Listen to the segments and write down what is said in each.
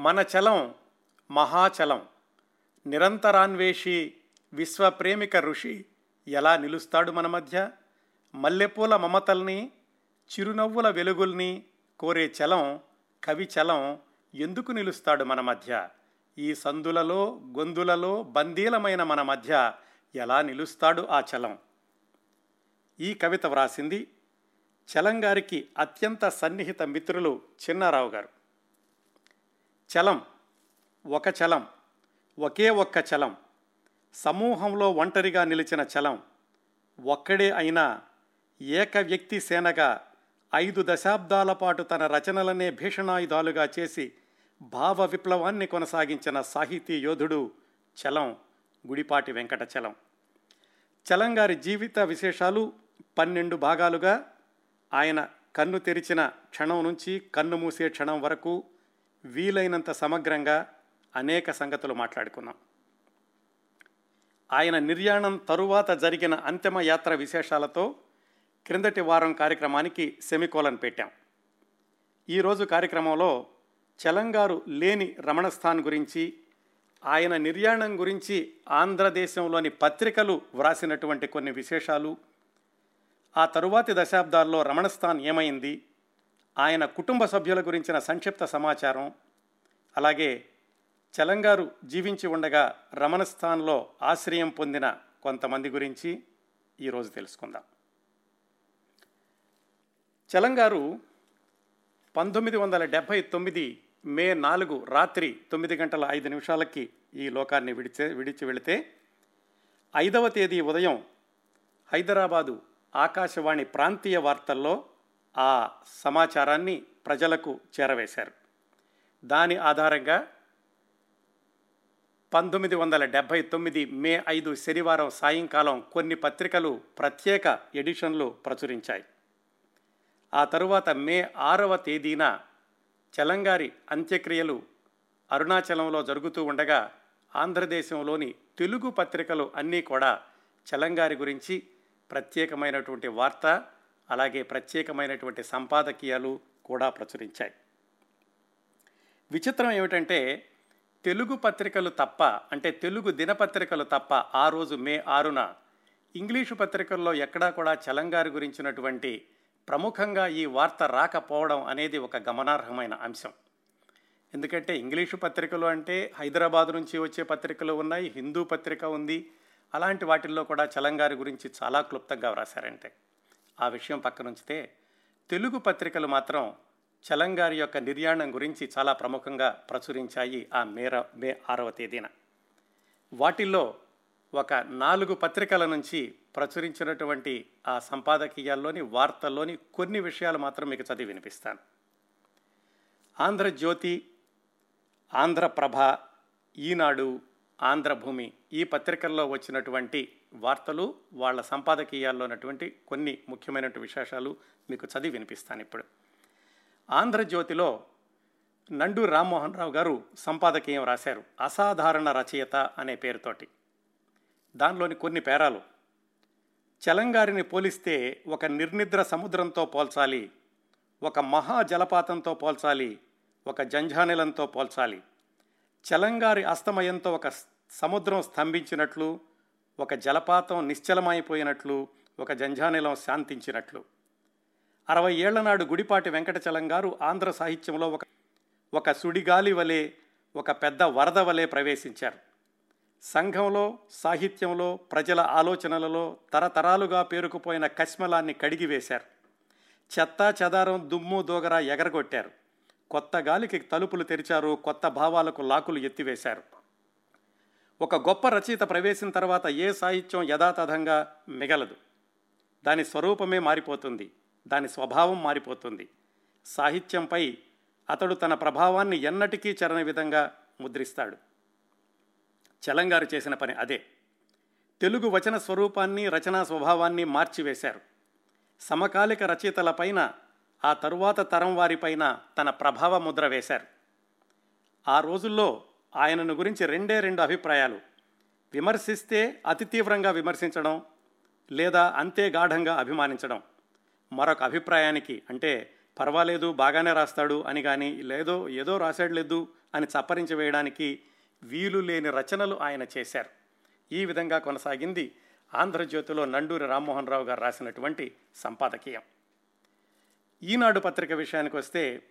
మన చలం మహాచలం. నిరంతరాన్వేషి విశ్వప్రేమిక ఋషి ఎలా నిలుస్తాడు మన మధ్య? మల్లెపూల మమతల్ని చిరునవ్వుల వెలుగుల్ని కోరే చలం కవి చలం ఎందుకు నిలుస్తాడు మన మధ్య? ఈ సందులలో గొందులలో బందీలమైన మన మధ్య ఎలా నిలుస్తాడు ఆ చలం? ఈ కవిత వ్రాసింది చలంగారికి అత్యంత సన్నిహిత మిత్రులు చిన్నారావు గారు. చలం ఒక చలం ఒకే ఒక్క చలం సమూహంలో ఒంటరిగా నిలిచిన చలం ఒక్కడే అయినా ఏక వ్యక్తి సేనగా ఐదు దశాబ్దాల పాటు తన రచనలనే భీషణాయుధాలుగా చేసి భావ విప్లవాన్ని కొనసాగించిన సాహితీ యోధుడు చలం గుడిపాటి వెంకట చలం. చలంగారి జీవిత విశేషాలు పన్నెండు భాగాలుగా ఆయన కన్ను తెరిచిన క్షణం నుంచి కన్ను మూసే క్షణం వరకు వీలైనంత సమగ్రంగా అనేక సంగతులు మాట్లాడుకున్నాం. ఆయన నిర్యాణం తరువాత జరిగిన అంతిమ యాత్ర విశేషాలతో క్రిందటి వారం కార్యక్రమానికి సెమికోలన్ పెట్టాం. ఈరోజు కార్యక్రమంలో చలంగారు లేని రమణస్థాన్ గురించి ఆయన నిర్యాణం గురించి ఆంధ్రదేశంలోని పత్రికలు వ్రాసినటువంటి కొన్ని విశేషాలు ఆ తరువాతి దశాబ్దాల్లో రమణస్థాన్ ఏమైంది ఆయన కుటుంబ సభ్యుల గురించిన సంక్షిప్త సమాచారం అలాగే చలంగారు జీవించి ఉండగా రమణస్థాన్లో ఆశ్రయం పొందిన కొంతమంది గురించి ఈరోజు తెలుసుకుందాం. చలంగారు పంతొమ్మిది వందల డెబ్భై తొమ్మిది మే నాలుగు రాత్రి తొమ్మిది గంటల ఐదు నిమిషాలకి ఈ లోకాన్ని విడిచే విడిచి వెళితే ఐదవ తేదీ ఉదయం హైదరాబాదు ఆకాశవాణి ప్రాంతీయ వార్తల్లో ఆ సమాచారాన్ని ప్రజలకు చేరవేశారు. దాని ఆధారంగా పంతొమ్మిది వందల డెబ్భై తొమ్మిది మే ఐదు శనివారం సాయంకాలం కొన్ని పత్రికలు ప్రత్యేక ఎడిషన్లు ప్రచురించాయి. ఆ తరువాత మే ఆరవ తేదీన చలంగారి అంత్యక్రియలు అరుణాచలంలో జరుగుతూ ఉండగా ఆంధ్రదేశంలోని తెలుగు పత్రికలు అన్నీ కూడా చలంగారి గురించి ప్రత్యేకమైనటువంటి వార్త అలాగే ప్రత్యేకమైనటువంటి సంపాదకీయాలు కూడా ప్రచురించాయి. విచిత్రం ఏమిటంటే తెలుగు పత్రికలు తప్ప అంటే తెలుగు దినపత్రికలు తప్ప ఆ రోజు మే ఆరున ఇంగ్లీషు పత్రికల్లో ఎక్కడా కూడా చలంగారి గురించినటువంటి ప్రముఖంగా ఈ వార్త రాకపోవడం అనేది ఒక గమనార్హమైన అంశం. ఎందుకంటే ఇంగ్లీషు పత్రికలు అంటే హైదరాబాద్ నుంచి వచ్చే పత్రికలు ఉన్నాయి హిందూ పత్రిక ఉంది. అలాంటి వాటిల్లో కూడా చలంగారి గురించి చాలా క్లుప్తంగా వ్రాసారంటే ఆ విషయం పక్కనుంచితే తెలుగు పత్రికలు మాత్రం చలంగారి యొక్క నిర్యాణం గురించి చాలా ప్రముఖంగా ప్రచురించాయి ఆ మేర మే ఆరవ తేదీన. వాటిల్లో ఒక నాలుగు పత్రికల నుంచి ప్రచురించినటువంటి ఆ సంపాదకీయాల్లోని వార్తల్లోని కొన్ని విషయాలు మాత్రం మీకు చదివి వినిపిస్తాను. ఆంధ్రజ్యోతి ఆంధ్రప్రభ ఈనాడు ఆంధ్రభూమి ఈ పత్రికల్లో వచ్చినటువంటి వార్తలు వాళ్ళ సంపాదకీయాల్లో ఉన్నటువంటి కొన్ని ముఖ్యమైనటువంటి విశేషాలు మీకు చదివి వినిపిస్తాను ఇప్పుడు. ఆంధ్రజ్యోతిలో నండు రామ్మోహన్ రావు గారు సంపాదకీయం రాశారు. అసాధారణ రచయిత అనే పేరుతోటి. దానిలోని కొన్ని పేరాలు. చలంగారిని పోలిస్తే ఒక నిర్నిద్ర సముద్రంతో పోల్చాలి ఒక మహా జలపాతంతో పోల్చాలి ఒక జంఝానిలంతో పోల్చాలి. చలంగారి అస్తమయంతో ఒక సముద్రం స్తంభించినట్లు ఒక జలపాతం నిశ్చలమైపోయినట్లు ఒక జంఝానిలం శాంతించినట్లు. అరవై ఏళ్ళ నాడు గుడిపాటి వెంకటచలం గారు ఆంధ్ర సాహిత్యంలో ఒక ఒక సుడిగాలి వలె ఒక పెద్ద వరద వలె ప్రవేశించారు. సంఘంలో సాహిత్యంలో ప్రజల ఆలోచనలలో తరతరాలుగా పేరుకుపోయిన కశ్మలాన్ని కడిగివేశారు. చెత్త చెదారం దుమ్ము దోగర ఎగరగొట్టారు. కొత్త గాలికి తలుపులు తెరిచారు కొత్త భావాలకు లాకులు ఎత్తివేశారు. ఒక గొప్ప రచయిత ప్రవేశం తర్వాత ఏ సాహిత్యం యథాతథంగా మిగలదు. దాని స్వరూపమే మారిపోతుంది దాని స్వభావం మారిపోతుంది. సాహిత్యంపై అతడు తన ప్రభావాన్ని ఎన్నటికీ చెరని విధంగా ముద్రిస్తాడు. చలంగారు చేసిన పని అదే. తెలుగు వచన స్వరూపాన్ని రచనా స్వభావాన్ని మార్చివేశారు. సమకాలిక రచయితలపైన ఆ తరువాత తరం వారిపైన తన ప్రభావ ముద్ర వేశారు. ఆ రోజుల్లో ఆయనను గురించి రెండే రెండు అభిప్రాయాలు. విమర్శిస్తే అతి తీవ్రంగా విమర్శించడం లేదా అంతే గాఢంగా అభిమానించడం. మరొక అభిప్రాయానికి అంటే పర్వాలేదు బాగానే రాస్తాడు అని కానీ లేదో ఏదో రాశాడు లేదు అని చప్పరించి వేయడానికి వీలు లేని రచనలు ఆయన చేశారు. ఈ విధంగా కొనసాగింది ఆంధ్రజ్యోతిలో నండూరి రామ్మోహన్ రావు గారు రాసినటువంటి సంపాదకీయం. ఈనాడు పత్రిక విషయానికి వస్తే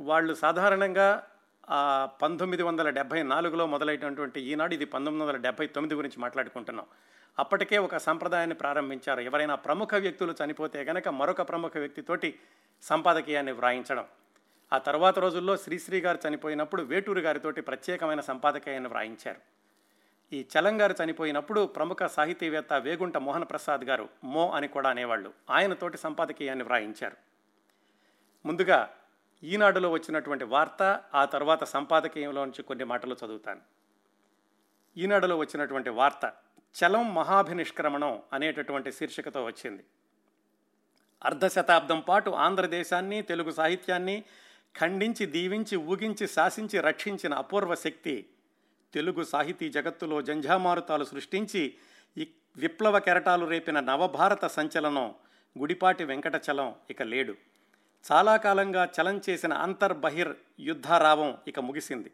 వాళ్ళు సాధారణంగా పంతొమ్మిది వందల డెబ్భై నాలుగులో మొదలైనటువంటి ఈనాడు ఇది పంతొమ్మిది వందల డెబ్భై తొమ్మిది గురించి మాట్లాడుకుంటున్నాం. అప్పటికే ఒక సంప్రదాయాన్ని ప్రారంభించారు. ఎవరైనా ప్రముఖ వ్యక్తులు చనిపోతే గనక మరొక ప్రముఖ వ్యక్తితోటి సంపాదకీయాన్ని వ్రాయించడం. ఆ తర్వాత రోజుల్లో శ్రీశ్రీ గారు చనిపోయినప్పుడు వేటూరు గారితోటి ప్రత్యేకమైన సంపాదకీయాన్ని వ్రాయించారు. ఈ చలంగారు చనిపోయినప్పుడు ప్రముఖ సాహితీవేత్త వేగుంట మోహన్ ప్రసాద్ గారు మో అని కూడా అనేవాళ్ళు. ఆయనతోటి సంపాదకీయాన్ని వ్రాయించారు. ముందుగా ఈనాడులో వచ్చినటువంటి వార్త ఆ తర్వాత సంపాదకీయంలో నుంచి కొన్ని మాటలు చదువుతాను. ఈనాడులో వచ్చినటువంటి వార్త చలం మహాభినిష్క్రమణం అనేటటువంటి శీర్షికతో వచ్చింది. అర్ధశతాబ్దం పాటు ఆంధ్రదేశాన్ని తెలుగు సాహిత్యాన్ని ఖండించి దీవించి ఊగించి శాసించి రక్షించిన అపూర్వ శక్తి తెలుగు సాహితీ జగత్తులో జంఝామారుతాలు సృష్టించి విప్లవ కెరటాలు రేపిన నవభారత సంచలనం గుడిపాటి వెంకటచలం ఇక లేడు. చాలా కాలంగా చలం చేసిన అంతర్బహిర్ యుద్ధారావం ఇక ముగిసింది.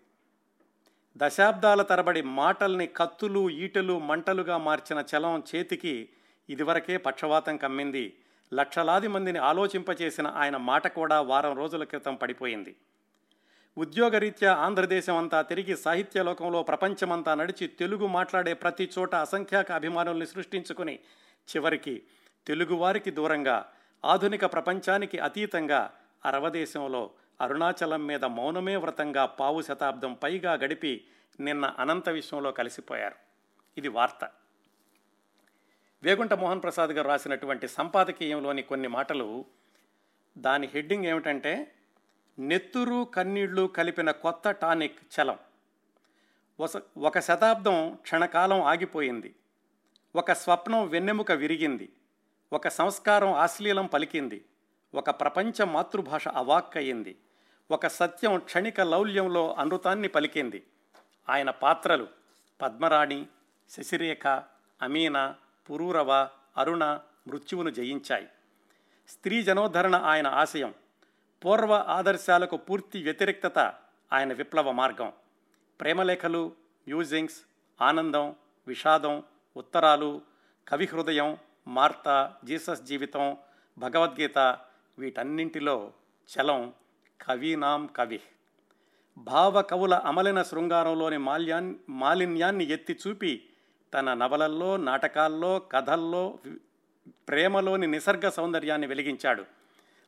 దశాబ్దాల తరబడి మాటల్ని కత్తులు ఈటలు మంటలుగా మార్చిన చలం చేతికి ఇదివరకే పక్షవాతం కమ్మింది. లక్షలాది మందిని ఆలోచింపచేసిన ఆయన మాట కూడా వారం రోజుల క్రితం పడిపోయింది. ఉద్యోగరీత్యా ఆంధ్రదేశం అంతా తిరిగి సాహిత్య లోకంలో ప్రపంచమంతా నడిచి తెలుగు మాట్లాడే ప్రతి చోట అసంఖ్యాక అభిమానుల్ని సృష్టించుకుని చివరికి తెలుగువారికి దూరంగా ఆధునిక ప్రపంచానికి అతీతంగా అరవదేశంలో అరుణాచలం మీద మౌనమే వ్రతంగా పావు శతాబ్దం పైగా గడిపి నిన్న అనంత విశ్వంలో కలిసిపోయారు. ఇది వార్త. వేగుంట మోహన్ ప్రసాద్ గారు రాసినటువంటి సంపాదకీయంలోని కొన్ని మాటలు దాని హెడ్డింగ్ ఏమిటంటే నెత్తురు కన్నీళ్ళు కలిపిన కొత్త టానిక్ చలం. ఒక శతాబ్దం క్షణకాలం ఆగిపోయింది. ఒక స్వప్నం వెన్నెముక విరిగింది. ఒక సంస్కారం ఆశ్లీలం పలికింది. ఒక ప్రపంచ మాతృభాష అవాక్కయింది. ఒక సత్యం క్షణిక లౌల్యంలో అనృతాన్ని పలికింది. ఆయన పాత్రలు పద్మరాణి శశిరేఖ అమీన పురూరవ అరుణ మృత్యువును జయించాయి. స్త్రీ జనోద్ధరణ ఆయన ఆశయం. పూర్వ ఆదర్శాలకు పూర్తి వ్యతిరేక్తత ఆయన విప్లవ మార్గం. ప్రేమలేఖలు మ్యూజింగ్స్ ఆనందం విషాదం ఉత్తరాలు కవి హృదయం మార్త జీసస్ జీవితం భగవద్గీత వీటన్నింటిలో చలం కవీనాం కవి. భావ కవుల అమలిన శృంగారంలోని మాల్యాన్ మాలిన్యాన్ని ఎత్తి చూపి తన నవలల్లో నాటకాల్లో కథల్లో ప్రేమలోని నిసర్గ సౌందర్యాన్ని వెలిగించాడు.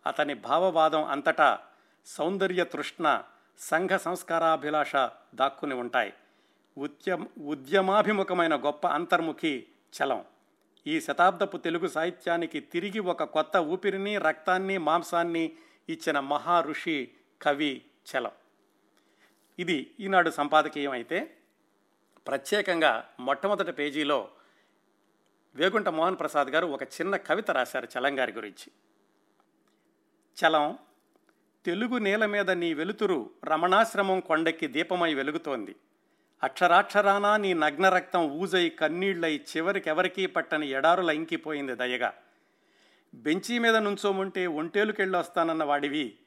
అతని భావవాదం అంతటా సౌందర్య తృష్ణ సంఘ సంస్కారాభిలాష దాక్కుని ఉంటాయి. ఉద్యమ ఉద్యమాభిముఖమైన గొప్ప అంతర్ముఖి చలం. ఈ శతాబ్దపు తెలుగు సాహిత్యానికి తిరిగి ఒక కొత్త ఊపిరిని రక్తాన్ని మాంసాన్ని ఇచ్చిన మహా ఋషి కవి చలం. ఇది ఈనాడు సంపాదకీయం అయితే ప్రత్యేకంగా మొట్టమొదటి పేజీలో వేగుంట మోహన్ ప్రసాద్ గారు ఒక చిన్న కవిత రాశారు చలం గారి గురించి. చలం తెలుగు నేల మీద నీ వెలుతురు రమణాశ్రమం కొండకి దీపమై వెలుగుతోంది. అక్షరాక్షరానా నీ నగ్న రక్తం ఊజై కన్నీళ్ళై చివరికి ఎవరికీ పట్టని ఎడారుల ఇంకిపోయింది దయగా. బెంచీ మీద నుంచోముంటే ఒంటేలుకెళ్ళి వస్తానన్న వాడివి.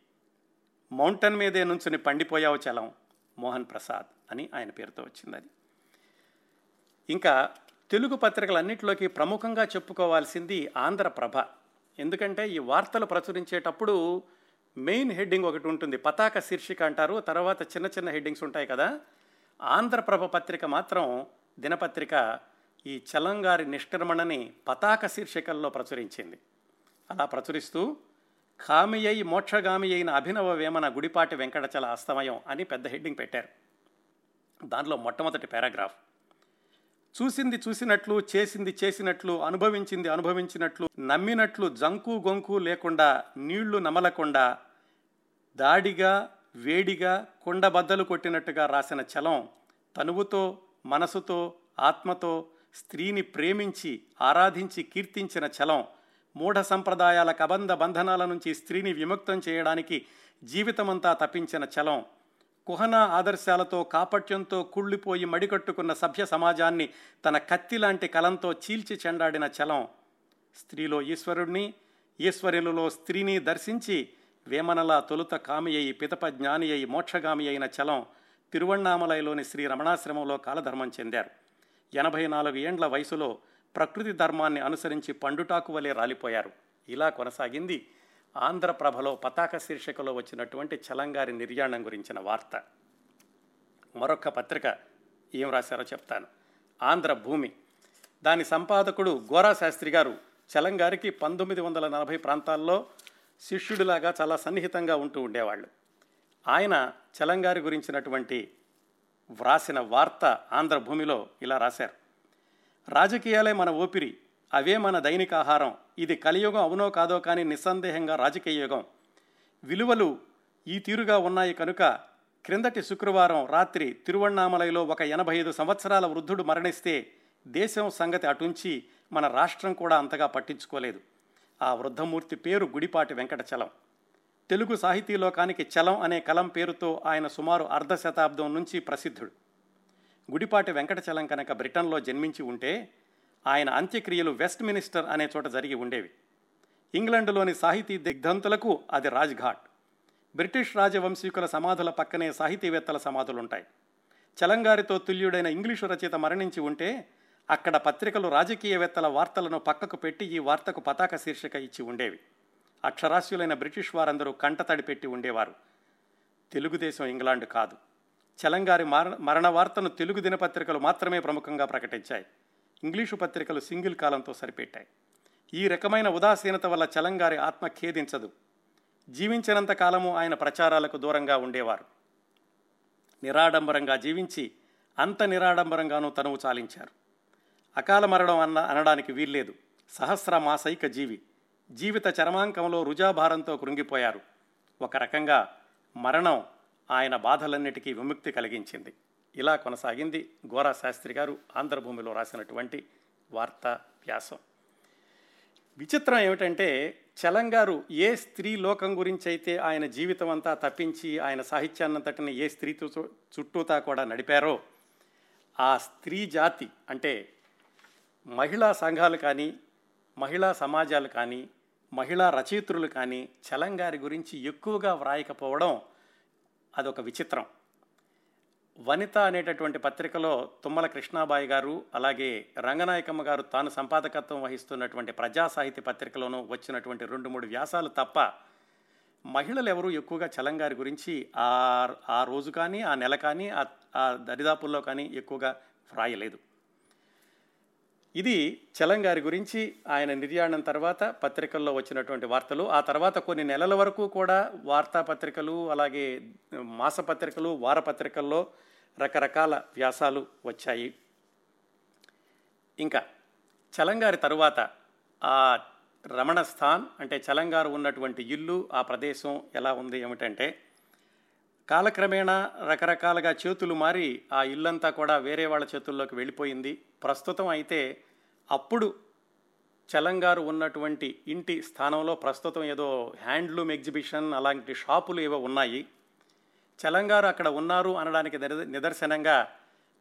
మౌంటైన్ మీదే నుంచుని పండిపోయావు చలం మోహన్ ప్రసాద్ అని ఆయన పేరుతో వచ్చింది అది ఇంకా తెలుగు పత్రికలన్నింటిలోకి ప్రముఖంగా చెప్పుకోవాల్సింది ఆంధ్రప్రభ ఎందుకంటే ఈ వార్తలు ప్రచురించేటప్పుడు మెయిన్ హెడ్డింగ్ ఒకటి ఉంటుంది. పతాక శీర్షిక అంటారు. తర్వాత చిన్న చిన్న హెడ్డింగ్స్ ఉంటాయి కదా. ఆంధ్రప్రభ పత్రిక మాత్రం దినపత్రిక ఈ చలంగారి నిష్క్రమణని పతాక శీర్షికల్లో ప్రచురించింది. అలా ప్రచురిస్తూ కామియై మోక్షగామి అయిన అభినవ వేమన గుడిపాటి వెంకటచల అస్తమయం అని పెద్ద హెడ్డింగ్ పెట్టారు. దానిలో మొట్టమొదటి పారాగ్రాఫ్. చూసింది చూసినట్లు చేసింది చేసినట్లు అనుభవించింది అనుభవించినట్లు నమ్మినట్లు జంకు గొంకు లేకుండా నీళ్ళు నమలకుండా దాడిగా వేడిగా కుండబద్దలు కొట్టినట్టుగా రాసిన చలం తనువుతో మనసుతో ఆత్మతో స్త్రీని ప్రేమించి ఆరాధించి కీర్తించిన చలం మూఢ సంప్రదాయాల కబంధ బంధనాల నుంచి స్త్రీని విముక్తం చేయడానికి జీవితమంతా తప్పించిన చలం. కుహన ఆదర్శాలతో కాపట్యంతో కుళ్ళిపోయి మడికట్టుకున్న సభ్య సమాజాన్ని తన కత్తి లాంటి కలంతో చీల్చి చెండాడిన చలం. స్త్రీలో ఈశ్వరుణ్ణి ఈశ్వరులలో స్త్రీని దర్శించి వేమనల తొలుత కామి అయి పితప జ్ఞాని అయి మోక్షగామి అయిన చలం తిరువణ్ణామలయలోని శ్రీ రమణాశ్రమంలో కాలధర్మం చెందారు. ఎనభై నాలుగు ఏండ్ల వయసులో ప్రకృతి ధర్మాన్ని అనుసరించి పండుటాకు వలె రాలిపోయారు. ఇలా కొనసాగింది ఆంధ్రప్రభలో పతాక శీర్షికలో వచ్చినటువంటి చలంగారి నిర్యాణం గురించిన వార్త. మరొక పత్రిక ఏం రాశారో చెప్తాను. ఆంధ్ర భూమి. దాని సంపాదకుడు గోరా శాస్త్రి గారు చలంగారికి పంతొమ్మిది వందల నలభై ప్రాంతాల్లో శిష్యుడిలాగా చాలా సన్నిహితంగా ఉంటూ ఉండేవాళ్ళు. ఆయన చలంగారి గురించినటువంటి వ్రాసిన వార్త ఆంధ్రభూమిలో ఇలా రాశారు. రాజకీయాలే మన ఊపిరి అవే మన దైనిక ఆహారం. ఇది కలియుగం అవునో కాదో కానీ నిస్సందేహంగా రాజకీయ యుగం. విలువలు ఈ తీరుగా ఉన్నాయి కనుక క్రిందటి శుక్రవారం రాత్రి తిరువణ్ణామలైలో ఒక ఎనభై ఐదు సంవత్సరాల వృద్ధుడు మరణిస్తే దేశం సంగతి అటుంచి మన రాష్ట్రం కూడా అంతగా పట్టించుకోలేదు. ఆ వృద్ధమూర్తి పేరు గుడిపాటి వెంకటచలం. తెలుగు సాహితీ లోకానికి చలం అనే కలం పేరుతో ఆయన సుమారు అర్ధ శతాబ్దం నుంచి ప్రసిద్ధుడు. గుడిపాటి వెంకటచలం కనుక బ్రిటన్లో జన్మించి ఉంటే ఆయన అంత్యక్రియలు వెస్ట్ మినిస్టర్ అనే చోట జరిగి ఉండేవి. ఇంగ్లండ్లోని సాహితీ దిగ్ధంతులకు అది రాజ్ఘాట్. బ్రిటిష్ రాజవంశీకుల సమాధుల పక్కనే సాహితీవేత్తల సమాధులుంటాయి. చలంగారితో తుల్యుడైన ఇంగ్లీషు రచయిత మరణించి ఉంటే అక్కడ పత్రికలు రాజకీయవేత్తల వార్తలను పక్కకు పెట్టి ఈ వార్తకు పతాక శీర్షిక ఇచ్చి ఉండేవి. అక్షరాస్యులైన బ్రిటిష్ వారందరూ కంటతడి పెట్టి ఉండేవారు. తెలుగుదేశం ఇంగ్లాండ్ కాదు. చలంగారి మరణ మరణ వార్తను తెలుగు దినపత్రికలు మాత్రమే ప్రముఖంగా ప్రకటించాయి. ఇంగ్లీషు పత్రికలు సింగిల్ కాలంతో సరిపెట్టాయి. ఈ రకమైన ఉదాసీనత వల్ల చలంగారి ఆత్మ ఖేదించదు. జీవించినంత కాలము ఆయన ప్రచారాలకు దూరంగా ఉండేవారు. నిరాడంబరంగా జీవించి అంత నిరాడంబరంగానూ తనువు చాలించారు. అకాల మరణం అన్న అనడానికి వీల్లేదు. సహస్ర మాసైక జీవి. జీవిత చరమాంకంలో రుజాభారంతో కృంగిపోయారు. ఒక రకంగా మరణం ఆయన బాధలన్నిటికీ విముక్తి కలిగించింది. ఇలా కొనసాగింది గోరా శాస్త్రి గారు ఆంధ్రభూమిలో రాసినటువంటి వార్తా వ్యాసం. విచిత్రం ఏమిటంటే చలంగారు ఏ స్త్రీ లోకం గురించి అయితే ఆయన జీవితం అంతా తప్పించి ఆయన సాహిత్యాన్నంతటిని ఏ స్త్రీతో చుట్టూతా కూడా నడిపారో ఆ స్త్రీ జాతి అంటే మహిళా సంఘాలు కానీ మహిళా సమాజాలు కానీ మహిళా రచయిత్రులు కానీ చలంగారి గురించి ఎక్కువగా వ్రాయకపోవడం అదొక విచిత్రం. వనిత అనేటటువంటి పత్రికలో తుమ్మల కృష్ణాబాయి గారు అలాగే రంగనాయకమ్మ గారు తాను సంపాదకత్వం వహిస్తున్నటువంటి ప్రజా సాహిత్య పత్రికలోనూ వచ్చినటువంటి రెండు మూడు వ్యాసాలు తప్ప మహిళలు ఎవరు ఎక్కువగా చలంగారి గురించి ఆ ఆ రోజు కానీ ఆ నెల కానీ ఆ దరిదాపుల్లో కానీ ఎక్కువగా వ్రాయలేదు. ఇది చలంగారి గురించి ఆయన నిర్యాణం తర్వాత పత్రికల్లో వచ్చినటువంటి వార్తలు. ఆ తర్వాత కొన్ని నెలల వరకు కూడా వార్తాపత్రికలు అలాగే మాసపత్రికలు వారపత్రికల్లో రకరకాల వ్యాసాలు వచ్చాయి. ఇంకా చలంగారి తరువాత ఆ రమణ స్థాన్ అంటే చలంగారు ఉన్నటువంటి ఇల్లు ఆ ప్రదేశం ఎలా ఉంది ఏమిటంటే కాలక్రమేణా రకరకాలుగా చేతులు మారి ఆ ఇల్లంతా కూడా వేరే వాళ్ళ చేతుల్లోకి వెళ్ళిపోయింది. ప్రస్తుతం అయితే అప్పుడు చలంగారు ఉన్నటువంటి ఇంటి స్థానంలో ప్రస్తుతం ఏదో హ్యాండ్లూమ్ ఎగ్జిబిషన్ అలాంటి షాపులు ఏవో ఉన్నాయి. చలంగారు అక్కడ ఉన్నారు అనడానికి నిదర్శనంగా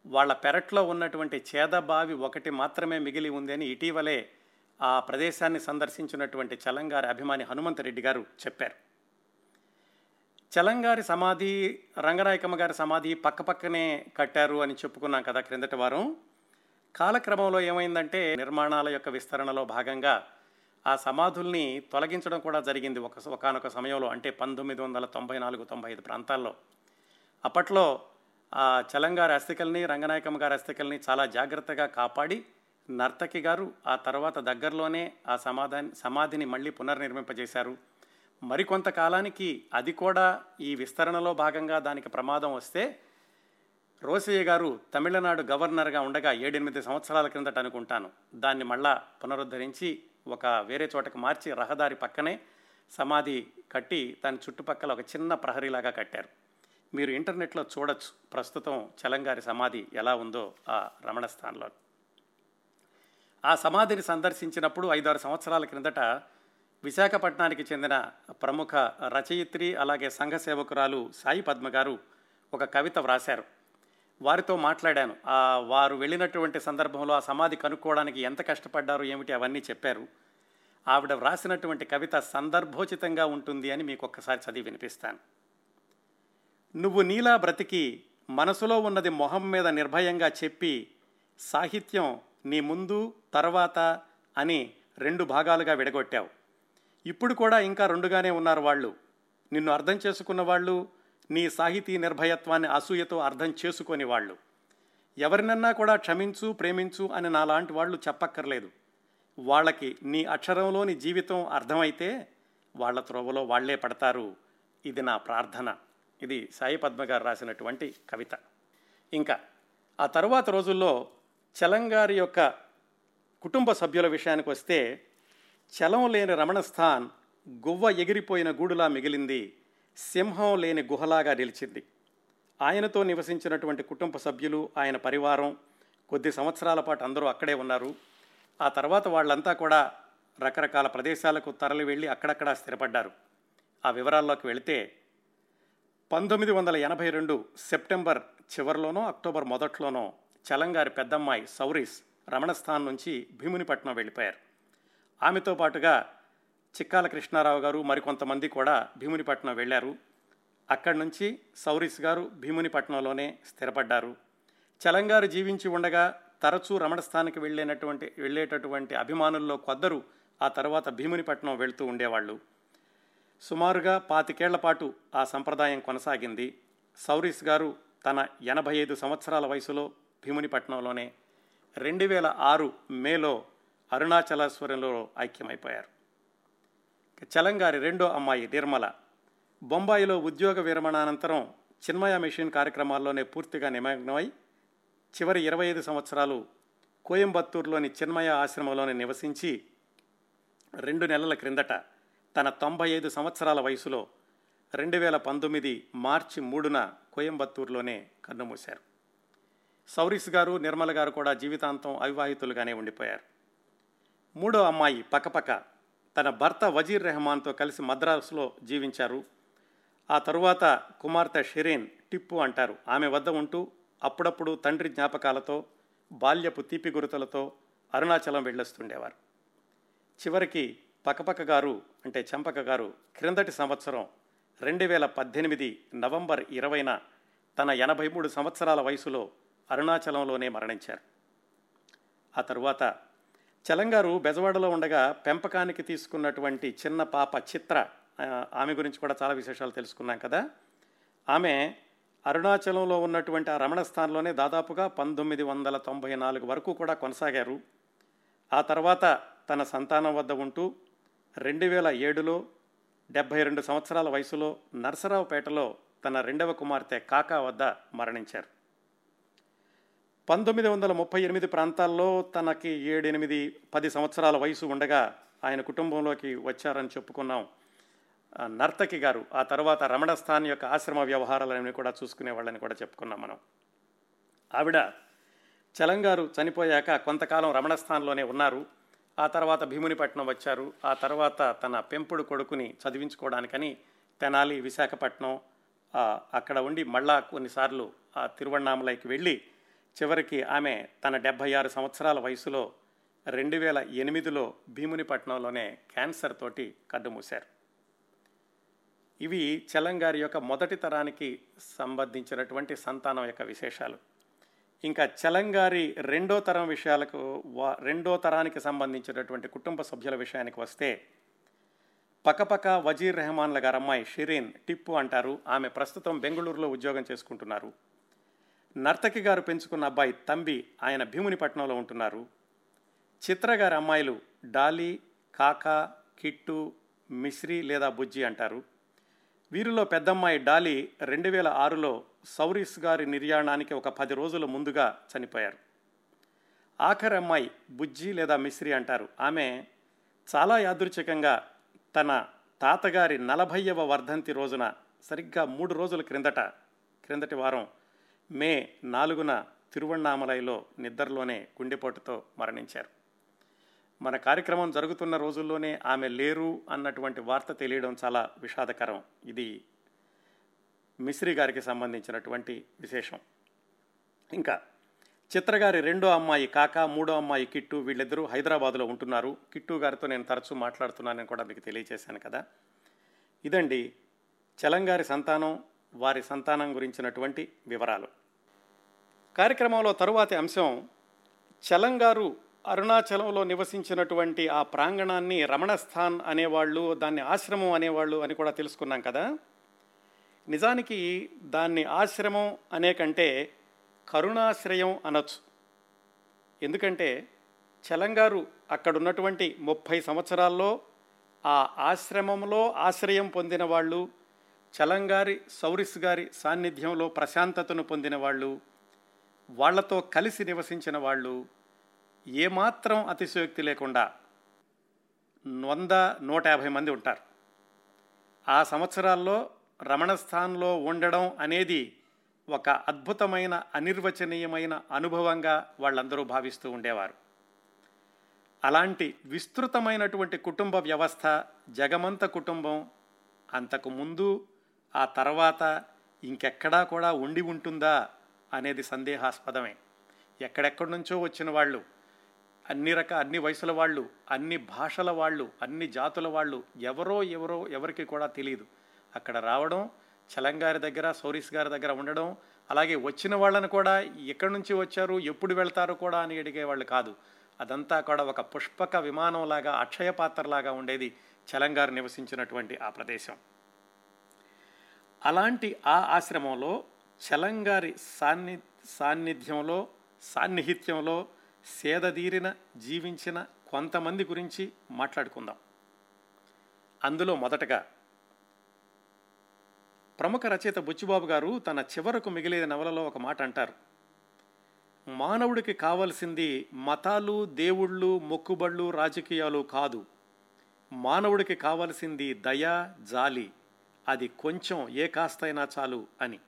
వాళ్ళ పెరట్లో ఉన్నటువంటి చేదబావి ఒకటి మాత్రమే మిగిలి ఉందని ఇటీవలే ఆ ప్రదేశాన్ని సందర్శించినటువంటి చలంగారి అభిమాని హనుమంతరెడ్డి గారు చెప్పారు. చలంగారి సమాధి రంగనాయకమ్మ గారి సమాధి పక్కపక్కనే కట్టారు అని చెప్పుకున్నాం కదా క్రిందటి వారం. కాలక్రమంలో ఏమైందంటే నిర్మాణాల యొక్క విస్తరణలో భాగంగా ఆ సమాధుల్ని తొలగించడం కూడా జరిగింది ఒక ఒకనొక సమయంలో అంటే పంతొమ్మిది వందల తొంభై నాలుగు తొంభై ఐదు ప్రాంతాల్లో. అప్పట్లో ఆ చలంగారి అస్థికల్ని రంగనాయకమ్మ గారి అస్థికల్ని చాలా జాగ్రత్తగా కాపాడి నర్తకి గారు ఆ తర్వాత దగ్గరలోనే ఆ సమాధాని సమాధిని మళ్ళీ పునర్నిర్మింపజేశారు. మరికొంతకాలానికి అది కూడా ఈ విస్తరణలో భాగంగా దానికి ప్రమాదం వస్తే రోసయ్య గారు తమిళనాడు గవర్నర్గా ఉండగా ఏడెనిమిది సంవత్సరాల క్రిందట అనుకుంటాను. దాన్ని మళ్ళా పునరుద్ధరించి ఒక వేరే చోటకు మార్చి రహదారి పక్కనే సమాధి కట్టి దాని చుట్టుపక్కల ఒక చిన్న ప్రహరీలాగా కట్టారు. మీరు ఇంటర్నెట్లో చూడొచ్చు ప్రస్తుతం చలంగారి సమాధి ఎలా ఉందో ఆ రమణ స్థానంలో ఆ సమాధిని సందర్శించినప్పుడు ఐదారు సంవత్సరాల క్రిందట విశాఖపట్నానికి చెందిన ప్రముఖ రచయిత్రి అలాగే సంఘ సేవకురాలు సాయి పద్మ గారు ఒక కవిత వ్రాశారు. వారితో మాట్లాడాను. ఆ వారు వెళ్ళినటువంటి సందర్భంలో ఆ సమాధి కనుక్కోవడానికి ఎంత కష్టపడ్డారు ఏమిటి అవన్నీ చెప్పారు. ఆవిడ వ్రాసినటువంటి కవిత సందర్భోచితంగా ఉంటుంది అని మీకు ఒక్కసారి చదివి వినిపిస్తాను. నువ్వు నీలా బ్రతికి మనసులో ఉన్నది మొహం మీద నిర్భయంగా చెప్పి సాహిత్యం నీ ముందు తర్వాత అని రెండు భాగాలుగా విడగొట్టావు. ఇప్పుడు కూడా ఇంకా రెండుగానే ఉన్నారు వాళ్ళు. నిన్ను అర్థం చేసుకున్న వాళ్ళు నీ సాహితీ నిర్భయత్వాన్ని అసూయతో అర్థం చేసుకొని వాళ్ళు. ఎవరినన్నా కూడా క్షమించు ప్రేమించు అని నాలాంటి వాళ్ళు చెప్పక్కర్లేదు. వాళ్ళకి నీ అక్షరంలోని జీవితం అర్థమైతే వాళ్ళ త్రోవలో వాళ్ళే పడతారు. ఇది నా ప్రార్థన. ఇది సాయి పద్మ గారు రాసినటువంటి కవిత. ఇంకా ఆ తరువాత రోజుల్లో చలంగారి యొక్క కుటుంబ సభ్యుల విషయానికి వస్తే చలం లేని రమణస్థాన్ గువ్వ ఎగిరిపోయిన గూడులా మిగిలింది సింహం లేని గుహలాగా నిలిచింది. ఆయనతో నివసించినటువంటి కుటుంబ సభ్యులు ఆయన పరివారం కొద్ది సంవత్సరాల పాటు అందరూ అక్కడే ఉన్నారు. ఆ తర్వాత వాళ్ళంతా కూడా రకరకాల ప్రదేశాలకు తరలి వెళ్ళి అక్కడక్కడ స్థిరపడ్డారు. ఆ వివరాల్లోకి వెళితే పంతొమ్మిది వందల ఎనభై రెండు సెప్టెంబర్ చివరిలోనో అక్టోబర్ మొదట్లోనో చలంగారి పెద్దమ్మాయి సౌరీస్ రమణస్థాన్ నుంచి భీమునిపట్నం వెళ్ళిపోయారు. ఆమెతో పాటుగా చిక్కాల కృష్ణారావు గారు మరికొంతమంది కూడా భీమునిపట్నం వెళ్ళారు. అక్కడి నుంచి సౌరీస్ గారు భీమునిపట్నంలోనే స్థిరపడ్డారు. చలంగారు జీవించి ఉండగా తరచూ రమణస్థానికి వెళ్ళేటటువంటి వెళ్ళేటటువంటి అభిమానుల్లో కొందరు ఆ తర్వాత భీమునిపట్నం వెళ్తూ ఉండేవాళ్ళు. సుమారుగా పాతికేళ్ళ పాటు ఆ సంప్రదాయం కొనసాగింది. సౌరీస్ గారు తన ఎనభై ఐదు సంవత్సరాల వయసులో భీమునిపట్నంలోనే రెండు వేల ఆరు మేలో అరుణాచలేశ్వరంలో ఐక్యమైపోయారు. చలంగారి రెండో అమ్మాయి నిర్మల బొంబాయిలో ఉద్యోగ విరమణానంతరం చిన్మయ మిషన్ కార్యక్రమాల్లోనే పూర్తిగా నిమగ్నమై చివరి ఇరవై ఐదు సంవత్సరాలు కోయంబత్తూరులోని చిన్మయ ఆశ్రమంలోనే నివసించి రెండు నెలల క్రిందట తన తొంభై ఐదు సంవత్సరాల వయసులో రెండు వేల పంతొమ్మిది మార్చి మూడున కోయంబత్తూరులోనే కన్నుమూశారు. సౌరీస్ గారు నిర్మల గారు కూడా జీవితాంతం అవివాహితులుగానే ఉండిపోయారు. మూడో అమ్మాయి పక్కపక్క తన భర్త వజీర్ రెహమాన్తో కలిసి మద్రాసులో జీవించారు. ఆ తరువాత కుమార్తె షిరీన్ టిప్పు అంటారు. ఆమె వద్ద ఉంటూ అప్పుడప్పుడు తండ్రి జ్ఞాపకాలతో బాల్యపు తీపి గురుతలతో అరుణాచలం వెళ్ళొస్తుండేవారు. చివరికి పక్కపక్క గారు అంటే చంపక గారు క్రిందటి సంవత్సరం రెండు వేల పద్దెనిమిది నవంబర్ ఇరవైన తన ఎనభై మూడు సంవత్సరాల వయసులో అరుణాచలంలోనే మరణించారు. ఆ తరువాత చలంగారు బెజవాడలో ఉండగా పెంపకానికి తీసుకున్నటువంటి చిన్న పాప చిత్ర ఆమె గురించి కూడా చాలా విశేషాలు తెలుసుకున్నాం కదా. ఆమె అరుణాచలంలో ఉన్నటువంటి ఆ రమణ స్థానంలోనే దాదాపుగా పంతొమ్మిది వందల తొంభై నాలుగు వరకు కూడా కొనసాగారు. ఆ తర్వాత తన సంతానం వద్ద ఉంటూ రెండు వేల ఏడులో డెబ్భై రెండు సంవత్సరాల వయసులో నరసరావుపేటలో తన రెండవ కుమార్తె కాకా వద్ద మరణించారు. పంతొమ్మిది వందల ముప్పై ఎనిమిది ప్రాంతాల్లో తనకి ఏడెనిమిది పది సంవత్సరాల వయసు ఉండగా ఆయన కుటుంబంలోకి వచ్చారని చెప్పుకున్నాం. నర్తకి గారు ఆ తర్వాత రమణస్థాన్ యొక్క ఆశ్రమ వ్యవహారాలని కూడా చూసుకునే వాళ్ళని కూడా చెప్పుకున్నాం మనం. ఆవిడ చలంగారు చనిపోయాక కొంతకాలం రమణస్థాన్లోనే ఉన్నారు. ఆ తర్వాత భీమునిపట్నం వచ్చారు. ఆ తర్వాత తన పెంపుడు కొడుకుని చదివించుకోవడానికని తెనాలి విశాఖపట్నం అక్కడ ఉండి మళ్ళా కొన్నిసార్లు ఆ తిరువణామలైకి వెళ్ళి చివరికి ఆమె తన డెబ్భై ఆరు సంవత్సరాల వయసులో రెండు వేల ఎనిమిదిలో భీమునిపట్నంలోనే క్యాన్సర్ తోటి కన్నుమూశారు ఇవి చలంగారి యొక్క మొదటి తరానికి సంబంధించినటువంటి సంతానం యొక్క విశేషాలు. ఇంకా చలంగారి రెండో తరం విషయాలకు వా రెండో తరానికి సంబంధించినటువంటి కుటుంబ సభ్యుల విషయానికి వస్తే పక్కపక్క వజీర్ రెహమాన్ల గారు అమ్మాయి షిరీన్ టిప్పు అంటారు. ఆమె ప్రస్తుతం బెంగళూరులో ఉద్యోగం చేసుకుంటున్నారు. నర్తకి గారు పెంచుకున్న అబ్బాయి తంబి ఆయన భీమునిపట్నంలో ఉంటున్నారు. చిత్ర గారి అమ్మాయిలు డాలీ కాకా కిట్టు మిశ్రీ లేదా బుజ్జి అంటారు. వీరిలో పెద్దమ్మాయి డాలీ రెండు వేల ఆరులో సౌరీస్ గారి నిర్యాణానికి ఒక పది రోజుల ముందుగా చనిపోయారు. ఆఖరి అమ్మాయి బుజ్జి లేదా మిశ్రీ అంటారు. ఆమె చాలా యాదృచ్ఛికంగా తన తాతగారి నలభైవ వర్ధంతి రోజున సరిగ్గా మూడు రోజుల క్రిందట క్రిందటి వారం మే నాలుగున తిరువణ్ణామలైలో నిద్రలోనే గుండెపోటుతో మరణించారు. మన కార్యక్రమం జరుగుతున్న రోజుల్లోనే ఆమె లేరు అన్నటువంటి వార్త తెలియడం చాలా విషాదకరం. ఇది మిశ్రీ గారికి సంబంధించినటువంటి విశేషం. ఇంకా చిత్రగారి రెండో అమ్మాయి కాక మూడో అమ్మాయి కిట్టు వీళ్ళిద్దరూ హైదరాబాద్లో ఉంటున్నారు. కిట్టు గారితో నేను తరచూ మాట్లాడుతున్నానని కూడా మీకు తెలియజేశాను కదా. ఇదండి చలంగారి సంతానం వారి సంతానం గురించినటువంటి వివరాలు. కార్యక్రమంలో తరువాతి అంశం చలంగారు అరుణాచలంలో నివసించినటువంటి ఆ ప్రాంగణాన్ని రమణస్థాన్ అనేవాళ్ళు దాన్ని ఆశ్రమం అనేవాళ్ళు అని కూడా తెలుసుకున్నాం కదా. నిజానికి దాన్ని ఆశ్రమం అనే కంటే కరుణాశ్రయం అనొచ్చు. ఎందుకంటే చలంగారు అక్కడున్నటువంటి ముప్పై సంవత్సరాల్లో ఆ ఆశ్రమంలో ఆశ్రయం పొందిన వాళ్ళు చలంగారి సౌరిస్ గారి సాన్నిధ్యంలో ప్రశాంతతను పొందిన వాళ్ళు వాళ్ళతో కలిసి నివసించిన వాళ్ళు ఏమాత్రం అతిశయోక్తి లేకుండా వంద నూట యాభై మంది ఉంటారు. ఆ సంవత్సరాల్లో రమణస్థాన్లో ఉండడం అనేది ఒక అద్భుతమైన అనిర్వచనీయమైన అనుభవంగా వాళ్ళందరూ భావిస్తూ ఉండేవారు. అలాంటి విస్తృతమైనటువంటి కుటుంబ వ్యవస్థ జగమంత కుటుంబం అంతకు ముందు ఆ తర్వాత ఇంకెక్కడా కూడా ఉండి ఉంటుందా అనేది సందేహాస్పదమే. ఎక్కడెక్కడి నుంచో వచ్చిన వాళ్ళు అన్ని రక అన్ని వయసుల వాళ్ళు అన్ని భాషల వాళ్ళు అన్ని జాతుల వాళ్ళు ఎవరో ఎవరో ఎవరికి కూడా తెలియదు అక్కడ రావడం చలంగారి దగ్గర సౌరీస్ గారి దగ్గర ఉండడం అలాగే వచ్చిన వాళ్ళని కూడా ఎక్కడి నుంచి వచ్చారు ఎప్పుడు వెళ్తారు కూడా అని అడిగేవాళ్ళు కాదు. అదంతా కూడా ఒక పుష్పక విమానంలాగా అక్షయ పాత్రలాగా ఉండేది చలంగారు నివసించినటువంటి ఆ ప్రదేశం. అలాంటి ఆ ఆశ్రమంలో చలంగారి సాన్ని సాన్నిధ్యంలో సాన్నిహిత్యంలో సేదదీరిన జీవించిన కొంతమంది గురించి మాట్లాడుకుందాం. అందులో మొదటగా ప్రముఖ రచయిత బుచ్చిబాబు గారు తన చివరకు మిగిలిన నవలలో ఒక మాట అంటారు. మానవుడికి కావలసింది మతాలు దేవుళ్ళు మొక్కుబళ్ళు రాజకీయాలు కాదు. మానవుడికి కావలసింది దయ జాలి. అది కొంచెం ఏ కాస్తైనా చాలు అని.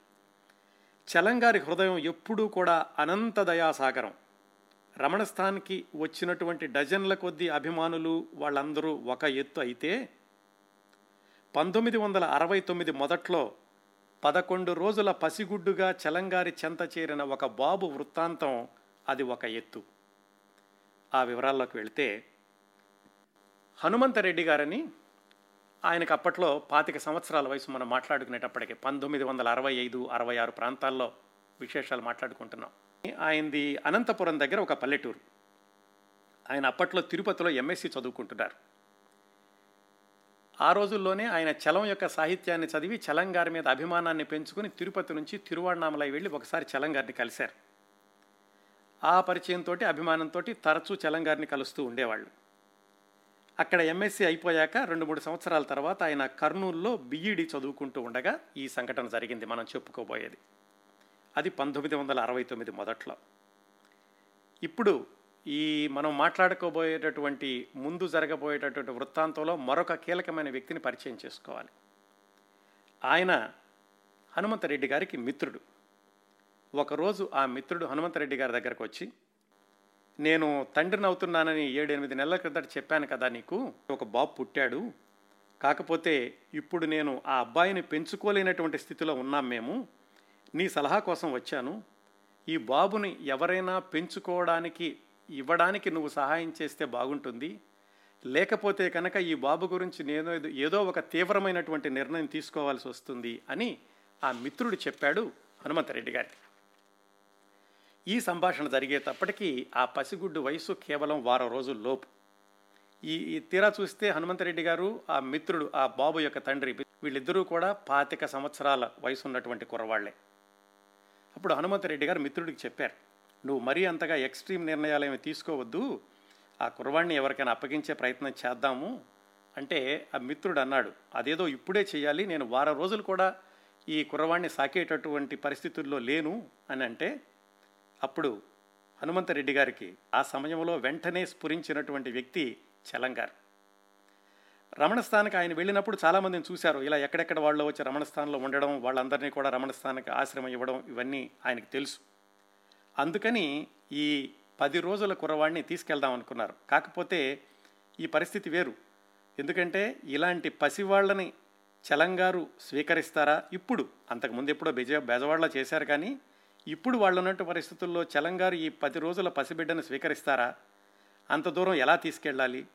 చలంగారి హృదయం ఎప్పుడూ కూడా అనంత దయాసాగరం. రమణస్థాన్కి వచ్చినటువంటి డజన్ల కొద్దీ అభిమానులు వాళ్ళందరూ ఒక ఎత్తు అయితే పంతొమ్మిది వందల అరవై తొమ్మిది మొదట్లో పదకొండు రోజుల పసిగుడ్డుగా చలంగారి చెంత చేరిన ఒక బాబు వృత్తాంతం అది ఒక ఎత్తు. ఆ వివరాల్లోకి వెళితే హనుమంతరెడ్డి గారని ఆయనకు అప్పట్లో పాతిక సంవత్సరాల వయసు మనం మాట్లాడుకునేటప్పటికి పంతొమ్మిది వందల అరవై ఐదు అరవై ఆరు ప్రాంతాల్లో విశేషాలు మాట్లాడుకుంటున్నాం. ఆయనది అనంతపురం దగ్గర ఒక పల్లెటూరు. ఆయన అప్పట్లో తిరుపతిలో ఎంఎస్సి చదువుకుంటున్నారు. ఆ రోజుల్లోనే ఆయన చలం యొక్క సాహిత్యాన్ని చదివి చలంగారి మీద అభిమానాన్ని పెంచుకుని తిరుపతి నుంచి తిరువణామలై వెళ్ళి ఒకసారి చలంగారిని కలిశారు. ఆ పరిచయంతో అభిమానంతో తరచూ చలంగారిని కలుస్తూ ఉండేవాళ్ళు. అక్కడ ఎంఎస్సీ అయిపోయాక రెండు మూడు సంవత్సరాల తర్వాత ఆయన కర్నూలులో బిఈడి చదువుకుంటూ ఉండగా ఈ సంఘటన జరిగింది. మనం చెప్పుకోబోయేది. అది పంతొమ్మిది వందల అరవై తొమ్మిది మొదట్లో. ఇప్పుడు ఈ మనం మాట్లాడుకోబోయేటటువంటి ముందు జరగబోయేటటువంటి వృత్తాంతంలో మరొక కీలకమైన వ్యక్తిని పరిచయం చేసుకోవాలి. ఆయన హనుమంతరెడ్డి గారికి మిత్రుడు. ఒకరోజు ఆ మిత్రుడు హనుమంతరెడ్డి గారి దగ్గరకు వచ్చి నేను తండ్రిని అవుతున్నానని ఏడెనిమిది నెలల క్రితం చెప్పాను కదా నీకు? ఒక బాబు పుట్టాడు. కాకపోతే ఇప్పుడు నేను ఆ అబ్బాయిని పెంచుకోలేనటువంటి స్థితిలో ఉన్నాం మేము. నీ సలహా కోసం వచ్చాను. ఈ బాబుని ఎవరైనా పెంచుకోవడానికి ఇవ్వడానికి నువ్వు సహాయం చేస్తే బాగుంటుంది. లేకపోతే కనుక ఈ బాబు గురించి నేను ఏదో ఒక తీవ్రమైనటువంటి నిర్ణయం తీసుకోవాల్సి వస్తుంది అని ఆ మిత్రుడు చెప్పాడు హనుమంతరెడ్డి గారికి. ఈ సంభాషణ జరిగేటప్పటికీ ఆ పసిగుడ్డు వయసు కేవలం వారం రోజుల లోపు. ఈ ఈ తీరా చూస్తే హనుమంతరెడ్డి గారు ఆ మిత్రుడు ఆ బాబు యొక్క తండ్రి వీళ్ళిద్దరూ కూడా పాతిక సంవత్సరాల వయసు ఉన్నటువంటి కుర్రవాళ్ళే. అప్పుడు హనుమంతరెడ్డి గారు మిత్రుడికి చెప్పారు నువ్వు మరీ అంతగా ఎక్స్ట్రీమ్ నిర్ణయాలు ఏమి తీసుకోవద్దు. ఆ కుర్రవాడిని ఎవరికైనా అప్పగించే ప్రయత్నం చేద్దాము. అంటే ఆ మిత్రుడు అన్నాడు అదేదో ఇప్పుడే చేయాలి నేను వారం రోజులు కూడా ఈ కుర్రవాడిని సాకేటటువంటి పరిస్థితుల్లో లేను. అని అంటే అప్పుడు హనుమంతరెడ్డి గారికి ఆ సమయంలో వెంటనే స్ఫురించినటువంటి వ్యక్తి చలంగారు. రమణస్థానికి ఆయన వెళ్ళినప్పుడు చాలామందిని చూశారు. ఇలా ఎక్కడెక్కడ వాళ్ళు వచ్చి రమణస్థానంలో ఉండడం వాళ్ళందరినీ కూడా రమణస్థానికి ఆశ్రమం ఇవ్వడం ఇవన్నీ ఆయనకు తెలుసు. అందుకని ఈ పది రోజుల కుర్రవాడిని తీసుకెళ్దాం అనుకున్నారు. కాకపోతే ఈ పరిస్థితి వేరు. ఎందుకంటే ఇలాంటి పసివాళ్ళని చలంగారు స్వీకరిస్తారా? ఇప్పుడు అంతకుముందు ఎప్పుడో బెజ బెజవాడలో చేశారు కానీ ఇప్పుడు వాళ్ళు ఉన్నట్టు పరిస్థితుల్లో చలంగారు ఈ పది రోజుల పసిబిడ్డను స్వీకరిస్తారా? అంత దూరం ఎలా తీసుకెళ్ళాలి?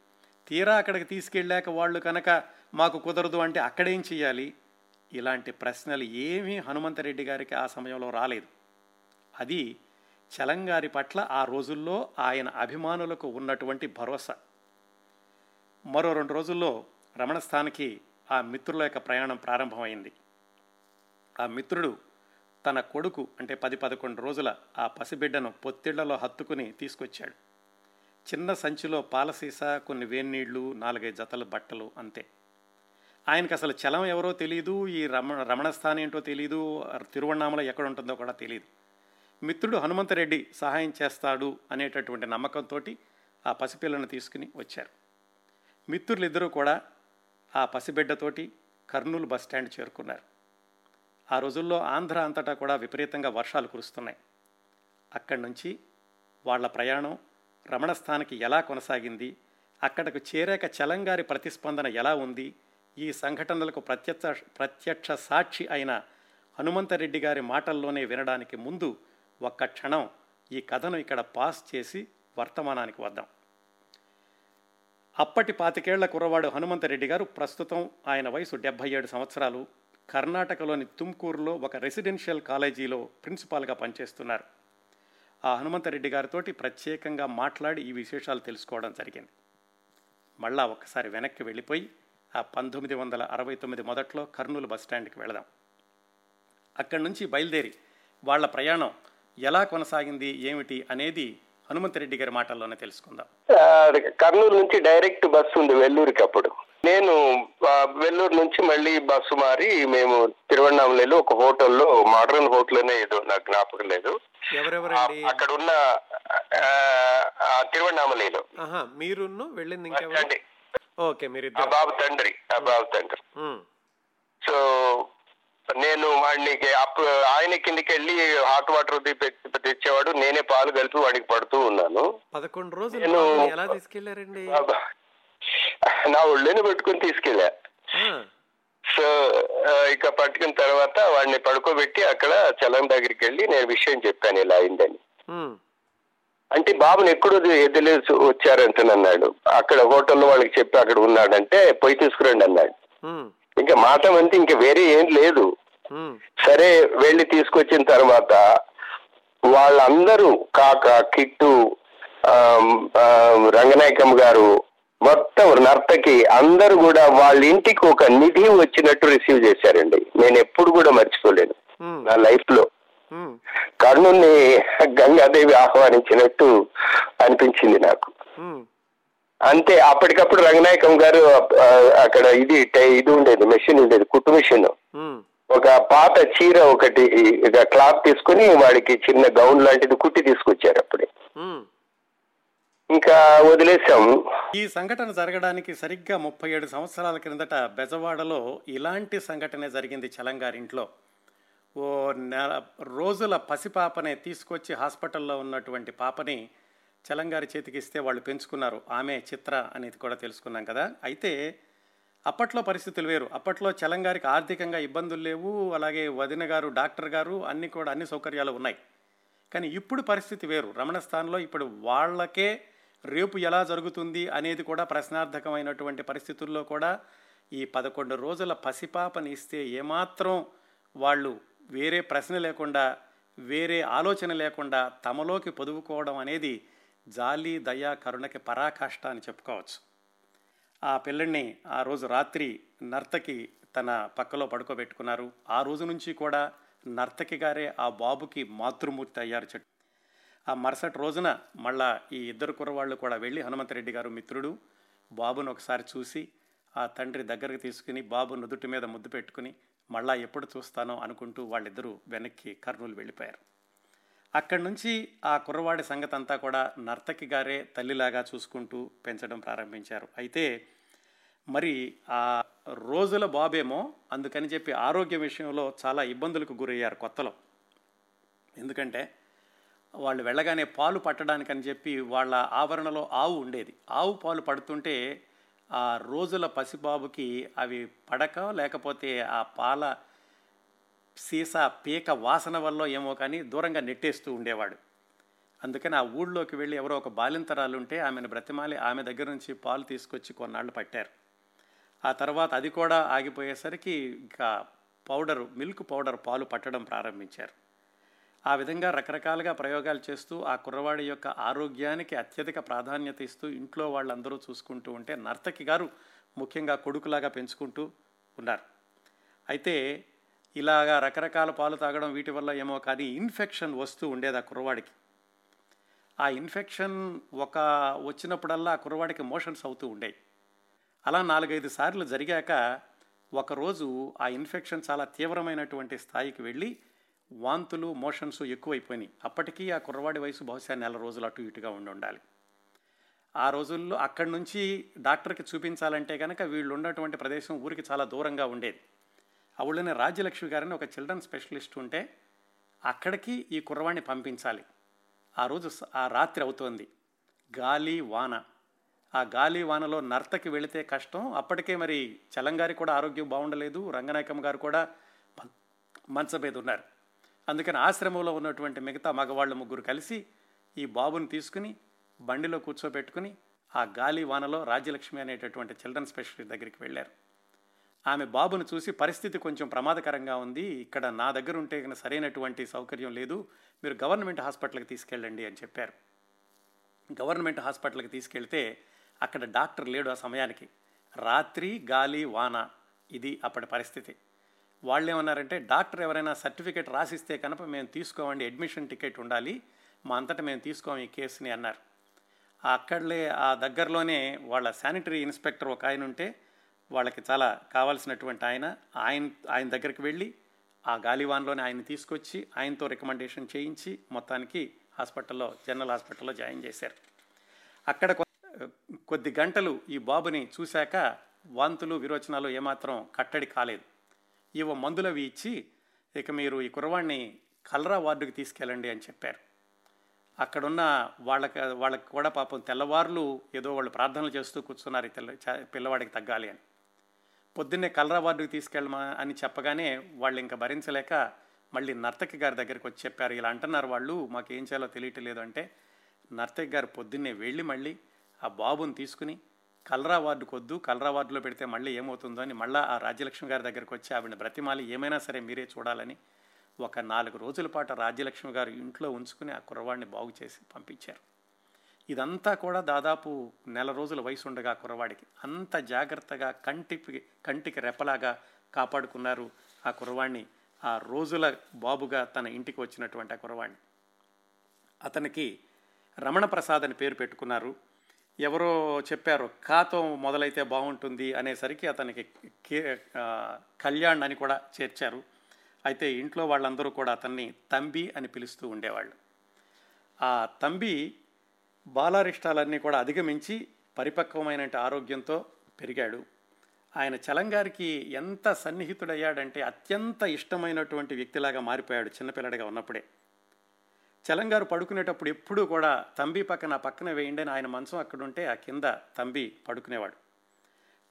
తీరా అక్కడికి తీసుకెళ్ళాక వాళ్ళు కనుక మాకు కుదరదు అంటే అక్కడేం చేయాలి ఇలాంటి ప్రశ్నలు ఏమీ హనుమంతరెడ్డి గారికి ఆ సమయంలో రాలేదు. అది చలంగారి పట్ల ఆ రోజుల్లో ఆయన అభిమానులకు ఉన్నటువంటి భరోసా. మరో రెండు రోజుల్లో రమణస్థానికి ఆ మిత్రుల యొక్క ప్రయాణం ప్రారంభమైంది. ఆ మిత్రుడు తన కొడుకు అంటే పది పదకొండు రోజుల ఆ పసిబిడ్డను పొత్తిళ్ళలో హత్తుకుని తీసుకొచ్చాడు. చిన్న సంచిలో పాలసీసా కొన్ని వేన్నీళ్ళు నాలుగైదు జతల బట్టలు అంతే. ఆయనకు అసలు చలం ఎవరో తెలియదు ఈ రమణ రమణస్థానం ఏంటో తెలియదు తిరువణామల ఎక్కడ ఉంటుందో కూడా తెలియదు మిత్రుడు హనుమంతరెడ్డి సహాయం చేస్తాడు అనేటటువంటి నమ్మకంతో ఆ పసిపిల్లను తీసుకుని వచ్చారు. మిత్రులిద్దరూ కూడా ఆ పసిబిడ్డతోటి కర్నూలు బస్టాండ్ చేరుకున్నారు. ఆ రోజుల్లో ఆంధ్ర అంతటా కూడా విపరీతంగా వర్షాలు కురుస్తున్నాయి. అక్కడి నుంచి వాళ్ళ ప్రయాణం రమణస్థానికి ఎలా కొనసాగింది? అక్కడకు చేరాక చలంగారి ప్రతిస్పందన ఎలా ఉంది? ఈ సంఘటనలకు ప్రత్యక్ష ప్రత్యక్ష సాక్షి అయిన హనుమంతరెడ్డి గారి మాటల్లోనే వినడానికి ముందు ఒక్క క్షణం ఈ కథను ఇక్కడ పాస్ చేసి వర్తమానానికి వద్దాం. అప్పటి పాతికేళ్ళ కుర్రవాడు హనుమంతరెడ్డి గారు ప్రస్తుతం ఆయన వయసు డెబ్భై ఏడు సంవత్సరాలు. కర్ణాటకలోని తుమ్కూరులో ఒక రెసిడెన్షియల్ కాలేజీలో ప్రిన్సిపాల్గా పనిచేస్తున్నారు. ఆ హనుమంతరెడ్డి గారితో ప్రత్యేకంగా మాట్లాడి ఈ విశేషాలు తెలుసుకోవడం జరిగింది. మళ్ళా ఒకసారి వెనక్కి వెళ్ళిపోయి ఆ పంతొమ్మిది వందల అరవై తొమ్మిది మొదట్లో కర్నూలు బస్టాండ్కి వెళదాం. అక్కడి నుంచి బయలుదేరి వాళ్ళ ప్రయాణం ఎలా కొనసాగింది ఏమిటి అనేది హనుమంతరెడ్డి గారి మాటల్లోనే తెలుసుకుందాం. కర్నూలు నుంచి డైరెక్ట్ బస్సు ఉంది వెల్లూరికి అప్పుడు. నేను వెల్లూరు నుంచి మళ్ళీ బస్సు మారి మేము తిరువణామలలో ఒక హోటల్లో మోడర్న్ హోటల్నే ఏదో నాకు జ్ఞాపకం లేదు. అక్కడ ఉన్న తిరువణామలలో మీరు ఓకే మీరు బాబు తండ్రి బాబు తండ్రి. సో నేను వాడికి ఆయన కిందికి వెళ్ళి హాట్ వాటర్ తెచ్చేవాడు. నేనే పాలు కలిపి వాడికి పడుతూ ఉన్నాను. పదకొండు రోజులు ఎలా తీసుకెళ్ళారండి? నా ఒళ్ళని పెట్టుకుని తీసుకెళ్ళా. సో ఇక పట్టుకున్న తర్వాత వాడిని పడుకోబెట్టి అక్కడ చలం దగ్గరికి వెళ్ళి నేను విషయం చెప్పాను ఇలా అయిందని. అంటే బాబుని ఎక్కడో ఎదిలేసి వచ్చారంటనన్నాడు అక్కడ హోటల్లో వాళ్ళకి చెప్పి అక్కడ ఉన్నాడంటే పోయి తీసుకురండి అన్నాడు. ఇంకా మాట అంతే ఇంకా వేరే ఏం లేదు. సరే వెళ్ళి తీసుకొచ్చిన తర్వాత వాళ్ళందరూ కాక కిట్టు రంగనాయకం గారు మొత్తం నర్తకి అందరూ కూడా వాళ్ళ ఇంటికి ఒక నిధి వచ్చినట్టు రిసీవ్ చేశారండి. నేను ఎప్పుడు కూడా మర్చిపోలేను. నా లైఫ్లో. కర్ణుని గంగాదేవి ఆహ్వానించినట్టు అనిపించింది నాకు. అంతే అప్పటికప్పుడు రంగనాయకం గారు అక్కడ ఇది ఇది ఉండేది మెషిన్ ఉండేది కుట్టు మెషిన్ ఒక పాత చీర ఒకటి క్లాత్ తీసుకుని వాడికి చిన్న గౌన్ లాంటిది కుట్టి తీసుకొచ్చారు అప్పుడే. ఇంకా వదిలేశాము. ఈ సంఘటన జరగడానికి సరిగ్గా ముప్పై ఏడు సంవత్సరాల క్రిందట బెజవాడలో ఇలాంటి సంఘటన జరిగింది చలంగారింట్లో. ఓ నెల రోజుల పసిపాపనే తీసుకొచ్చి హాస్పిటల్లో ఉన్నటువంటి పాపని చలంగారి చేతికి ఇస్తే వాళ్ళు పెంచుకున్నారు. ఆమె చిత్ర అనేది కూడా తెలుసుకున్నాం కదా. అయితే అప్పట్లో పరిస్థితులు వేరు. అప్పట్లో చలంగారికి ఆర్థికంగా ఇబ్బందులు లేవు. అలాగే వదిన గారు డాక్టర్ గారు అన్ని కూడా అన్ని సౌకర్యాలు ఉన్నాయి. కానీ ఇప్పుడు పరిస్థితి వేరు. రమణస్థానంలో ఇప్పుడు వాళ్ళకే రేపు ఎలా జరుగుతుంది అనేది కూడా ప్రశ్నార్థకమైనటువంటి పరిస్థితుల్లో కూడా ఈ పదకొండు రోజుల పసిపాపని ఇస్తే ఏమాత్రం వాళ్ళు వేరే ప్రశ్న లేకుండా వేరే ఆలోచన లేకుండా తమలోకి పొదువుకోవడం అనేది జాలి దయా కరుణకి పరాకాష్ట అని చెప్పుకోవచ్చు. ఆ పిల్లల్ని ఆ రోజు రాత్రి నర్తకి తన పక్కలో పడుకోబెట్టుకున్నారు. ఆ రోజు నుంచి కూడా నర్తకి గారే ఆ బాబుకి మాతృమూర్తి అయ్యారు చెట్టు ఆ మరుసటి రోజున మళ్ళా ఈ ఇద్దరు కుర్రవాళ్ళు కూడా వెళ్ళి హనుమంతరెడ్డి గారు మిత్రుడు బాబును ఒకసారి చూసి ఆ తండ్రి దగ్గరకు తీసుకుని బాబు నుదుటి మీద ముద్దు పెట్టుకుని మళ్ళా ఎప్పుడు చూస్తానో అనుకుంటూ వాళ్ళిద్దరూ వెనక్కి కర్నూలు వెళ్ళిపోయారు. అక్కడి నుంచి ఆ కుర్రవాడి సంగతి అంతా కూడా నర్తకి గారే తల్లిలాగా చూసుకుంటూ పెంచడం ప్రారంభించారు. అయితే మరి ఆ రోజుల బాబేమో అందుకని చెప్పి ఆరోగ్య విషయంలో చాలా ఇబ్బందులకు గురయ్యారు కొత్తలో. ఎందుకంటే వాళ్ళు వెళ్ళగానే పాలు పట్టడానికని చెప్పి వాళ్ళ ఆవరణలో ఆవు ఉండేది. ఆవు పాలు పడుతుంటే ఆ రోజుల పసిబాబుకి అవి పడక లేకపోతే ఆ పాల సీసా పీక వాసన వల్ల ఏమో కానీ దూరంగా నెట్టేస్తూ ఉండేవాడు. అందుకని ఆ ఊళ్ళోకి వెళ్ళి ఎవరో ఒక బాలింతరాలు ఉంటే ఆమెను బ్రతిమాలి ఆమె దగ్గర నుంచి పాలు తీసుకొచ్చి కొన్నాళ్ళు పట్టారు. ఆ తర్వాత అది కూడా ఆగిపోయేసరికి ఇంకా పౌడరు మిల్క్ పౌడర్ పాలు పట్టడం ప్రారంభించారు. ఆ విధంగా రకరకాలుగా ప్రయోగాలు చేస్తూ ఆ కుర్రవాడి యొక్క ఆరోగ్యానికి అత్యధిక ప్రాధాన్యత ఇస్తూ ఇంట్లో వాళ్ళందరూ చూసుకుంటూ ఉంటే నర్తకి గారు ముఖ్యంగా కొడుకులాగా పెంచుకుంటూ ఉన్నారు. అయితే ఇలాగా రకరకాల పాలు తాగడం వీటి వల్ల ఏమో కానీ ఇన్ఫెక్షన్ వస్తూ ఉండేది ఆ కుర్రవాడికి. ఆ ఇన్ఫెక్షన్ ఒక వచ్చినప్పుడల్లా ఆ కుర్రవాడికి మోషన్స్ అవుతూ ఉండేవి అలా నాలుగైదు సార్లు జరిగాక ఒకరోజు ఆ ఇన్ఫెక్షన్ చాలా తీవ్రమైనటువంటి స్థాయికి వెళ్ళి వాంతులు మోషన్స్ ఎక్కువైపోయినాయి. అప్పటికీ ఆ కుర్రవాడి వయసు బహుశా నెల రోజులు అటు ఇటుగా ఉండి ఉండాలి. ఆ రోజుల్లో అక్కడి నుంచి డాక్టర్కి చూపించాలంటే కనుక వీళ్ళు ఉన్నటువంటి ప్రదేశం ఊరికి చాలా దూరంగా ఉండేది. ఆ రాజ్యలక్ష్మి గారిని ఒక చిల్డ్రన్ స్పెషలిస్ట్ ఉంటే అక్కడికి ఈ కుర్రవాడిని పంపించాలి. ఆ రోజు ఆ రాత్రి అవుతోంది. గాలి వాన. ఆ గాలి వానలో నర్తకి వెళితే కష్టం. అప్పటికే మరి చలంగారి కూడా ఆరోగ్యం బాగుండలేదు. రంగనాయకమ్మ గారు కూడా మం- మంచం మీద ఉన్నారు. అందుకని ఆశ్రమంలో ఉన్నటువంటి మిగతా మగవాళ్ళు ముగ్గురు కలిసి ఈ బాబుని తీసుకుని బండిలో కూర్చోబెట్టుకుని ఆ గాలి వానలో రాజ్యలక్ష్మి అనేటటువంటి చిల్డ్రన్ స్పెషలిస్ట్ దగ్గరికి వెళ్ళారు. ఆమె బాబును చూసి పరిస్థితి కొంచెం ప్రమాదకరంగా ఉంది. ఇక్కడ నా దగ్గర ఉంటే సరైనటువంటి సౌకర్యం లేదు. మీరు గవర్నమెంట్ హాస్పిటల్కి తీసుకెళ్ళండి అని చెప్పారు. గవర్నమెంట్ హాస్పిటల్కి తీసుకెళ్తే అక్కడ డాక్టర్ లేడు ఆ సమయానికి. రాత్రి గాలి వాన. ఇది అప్పటి పరిస్థితి. వాళ్ళు ఏమన్నారంటే డాక్టర్ ఎవరైనా సర్టిఫికేట్ రాసిస్తే కనుక మేము తీసుకోమండి అడ్మిషన్ టికెట్ ఉండాలి మా అంతటా మేము తీసుకోం ఈ కేసుని అన్నారు. అక్కడలే ఆ దగ్గరలోనే వాళ్ళ శానిటరీ ఇన్స్పెక్టర్ ఒక ఆయన ఉంటే వాళ్ళకి చాలా కావాల్సినటువంటి ఆయన ఆయన ఆయన దగ్గరికి వెళ్ళి ఆ గాలివాన్లోనే ఆయన తీసుకొచ్చి ఆయనతో రికమెండేషన్ చేయించి మొత్తానికి హాస్పిటల్లో జనరల్ హాస్పిటల్లో జాయిన్ చేశారు. అక్కడ కొద్ది గంటలు ఈ బాబుని చూశాక వాంతులు విరోచనాలు ఏమాత్రం కట్టడి కాలేదు. ఇవ మందులవి ఇచ్చి ఇక మీరు ఈ కుర్రవాడిని కలరా వార్డుకి తీసుకెళ్ళండి అని చెప్పారు. అక్కడున్న వాళ్ళకి వాళ్ళకి కూడా పాపం తెల్లవారులు ఏదో వాళ్ళు ప్రార్థనలు చేస్తూ కూర్చున్నారు ఈ తెల్ల పిల్లవాడికి తగ్గాలి అని. పొద్దున్నే కలరా వార్డుకి తీసుకెళ్ళమా అని చెప్పగానే వాళ్ళు ఇంకా భరించలేక మళ్ళీ నర్తకి గారి దగ్గరికి వచ్చి చెప్పారు. ఇలా అంటున్నారు వాళ్ళు మాకు ఏం చేయాలో తెలియట్లేదు అంటే నర్తకి గారు పొద్దున్నే వెళ్ళి మళ్ళీ ఆ బాబుని తీసుకుని కలరా వార్డుకు వద్దు కలరా వార్డులో పెడితే మళ్ళీ ఏమవుతుందో అని మళ్ళీ ఆ రాజ్యలక్ష్మి గారి దగ్గరికి వచ్చి ఆవిడ బ్రతిమాలి ఏమైనా సరే మీరే చూడాలని ఒక నాలుగు రోజుల పాటు రాజ్యలక్ష్మి గారు ఇంట్లో ఉంచుకుని ఆ కుర్రవాడిని బాగు చేసి పంపించారు. ఇదంతా కూడా దాదాపు నెల రోజుల వయసు ఉండగా ఆ కుర్రవాడికి. అంత జాగ్రత్తగా కంటికి కంటికి రెప్పలాగా కాపాడుకున్నారు ఆ కుర్రవాడిని ఆ రోజుల బాబుగా తన ఇంటికి వచ్చినటువంటి ఆ కుర్రవాడిని అతనికి రమణ ప్రసాద్ అని పేరు పెట్టుకున్నారు. ఎవరో చెప్పారు కాతో మొదలైతే బాగుంటుంది అనేసరికి అతనికి కే కళ్యాణ్ అని కూడా చేర్చారు. అయితే ఇంట్లో వాళ్ళందరూ కూడా అతన్ని తంబి అని పిలుస్తూ ఉండేవాళ్ళు. ఆ తంబి బాలారిష్టాలన్నీ కూడా అధిగమించి పరిపక్వమైన ఆరోగ్యంతో పెరిగాడు. ఆయన చలంగారికి ఎంత సన్నిహితుడయ్యాడంటే అత్యంత ఇష్టమైనటువంటి వ్యక్తిలాగా మారిపోయాడు చిన్నపిల్లడిగా ఉన్నప్పుడే. చలంగారు పడుకునేటప్పుడు ఎప్పుడూ కూడా తంబి పక్కన పక్కన వేయండి అని ఆయన మంచం అక్కడుంటే ఆ కింద తంబి పడుకునేవాడు.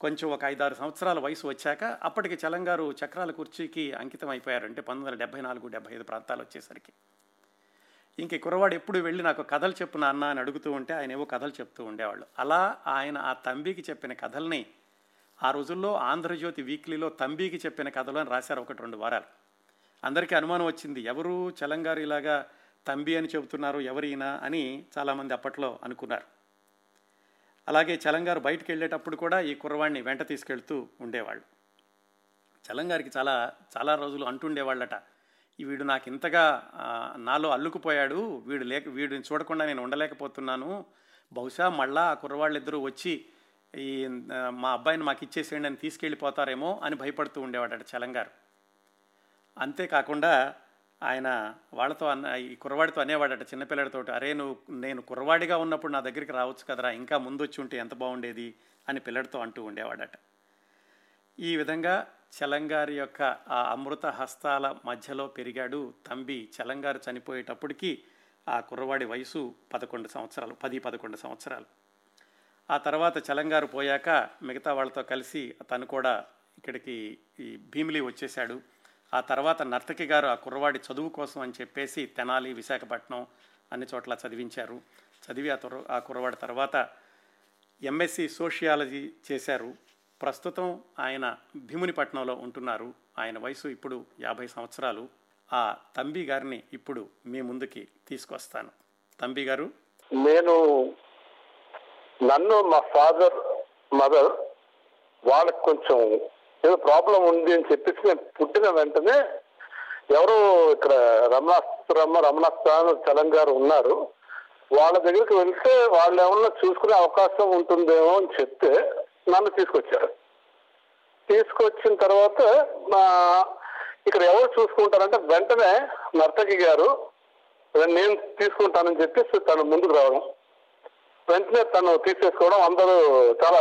కొంచెం ఒక ఐదారు సంవత్సరాల వయసు వచ్చాక అప్పటికి చలంగారు చక్రాల కుర్చీకి అంకితం అయిపోయారు అంటే పంతొమ్మిది వందల డెబ్బై నాలుగు డెబ్బై ఐదు ప్రాంతాలు వచ్చేసరికి. ఇంక కురవాడు ఎప్పుడు వెళ్ళి నాకు కథలు చెప్పు నాన్న అని అడుగుతూ ఉంటే ఆయన ఏవో కథలు చెప్తూ ఉండేవాళ్ళు. అలా ఆయన ఆ తంబికి చెప్పిన కథల్ని ఆ రోజుల్లో ఆంధ్రజ్యోతి వీక్లీలో తంబికి చెప్పిన కథలు అని రాశారు ఒకటి రెండు వారాలు. అందరికీ అనుమానం వచ్చింది ఎవరు చలంగారు ఇలాగా తంబి అని చెబుతున్నారు ఎవరైనా అని చాలామంది అప్పట్లో అనుకున్నారు. అలాగే చలంగారు బయటికి వెళ్ళేటప్పుడు కూడా ఈ కుర్రవాడిని వెంట తీసుకెళ్తూ ఉండేవాళ్ళు. చలంగారికి చాలా చాలా రోజులు అంటుండేవాళ్ళట. వీడు నాకు ఇంతగా నాలో అల్లుకుపోయాడు. వీడు లేక వీడిని చూడకుండా నేను ఉండలేకపోతున్నాను. బహుశా మళ్ళా ఆ కుర్రవాళ్ళిద్దరూ వచ్చి ఈ మా అబ్బాయిని మాకు ఇచ్చేసేయండి అని తీసుకెళ్ళిపోతారేమో అని భయపడుతూ ఉండేవాడట చలంగారు. అంతేకాకుండా ఆయన వాళ్ళతో అన్న ఈ కుర్రవాడితో అనేవాడట చిన్నపిల్లడితో అరే నువ్వు నేను కుర్రవాడిగా ఉన్నప్పుడు నా దగ్గరికి రావచ్చు కదరా ఇంకా ముందు వచ్చి ఉంటే ఎంత బాగుండేది? అని పిల్లడితో అంటూ ఉండేవాడట. ఈ విధంగా చలంగారి యొక్క ఆ అమృత హస్తాల మధ్యలో పెరిగాడు తంబి చలంగారు చనిపోయేటప్పటికి ఆ కుర్రవాడి వయసు పదకొండు సంవత్సరాలు పది పదకొండు సంవత్సరాలు. ఆ తర్వాత చలంగారు పోయాక మిగతా వాళ్ళతో కలిసి తను కూడా ఇక్కడికి ఈ భీమిలి వచ్చేశాడు. ఆ తర్వాత నర్తకి గారు ఆ కుర్రవాడి చదువు కోసం అని చెప్పేసి తెనాలి విశాఖపట్నం అన్ని చోట్ల చదివించారు. చదివి ఆ తుర్ర ఆ కుర్రవాడి తర్వాత ఎంఎస్సి సోషియాలజీ చేశారు. ప్రస్తుతం ఆయన భీమునిపట్నంలో ఉంటున్నారు. ఆయన వయసు ఇప్పుడు యాభై సంవత్సరాలు. ఆ తంబి గారిని ఇప్పుడు మీ ముందుకి తీసుకొస్తాను. తంబి గారు. నేను నన్ను మా ఫాదర్ మదర్ వాళ్ళకి కొంచెం ఏదో ప్రాబ్లం ఉంది అని చెప్పేసి నేను పుట్టిన వెంటనే ఎవరు ఇక్కడ రమణాస్త్రమ్మ రమణాస్త్ర తెలంగాణ ఉన్నారు. వాళ్ళ దగ్గరికి వెళ్తే వాళ్ళు ఏమన్నా చూసుకునే అవకాశం ఉంటుందేమో అని చెప్తే నన్ను తీసుకొచ్చారు. తీసుకొచ్చిన తర్వాత మా ఇక్కడ ఎవరు చూసుకుంటారంటే వెంటనే నర్తకి గారు నేను తీసుకుంటానని చెప్పేసి తను ముందుకు రావడం. వెంటనే తను తీసేసుకోవడం అందరూ చాలా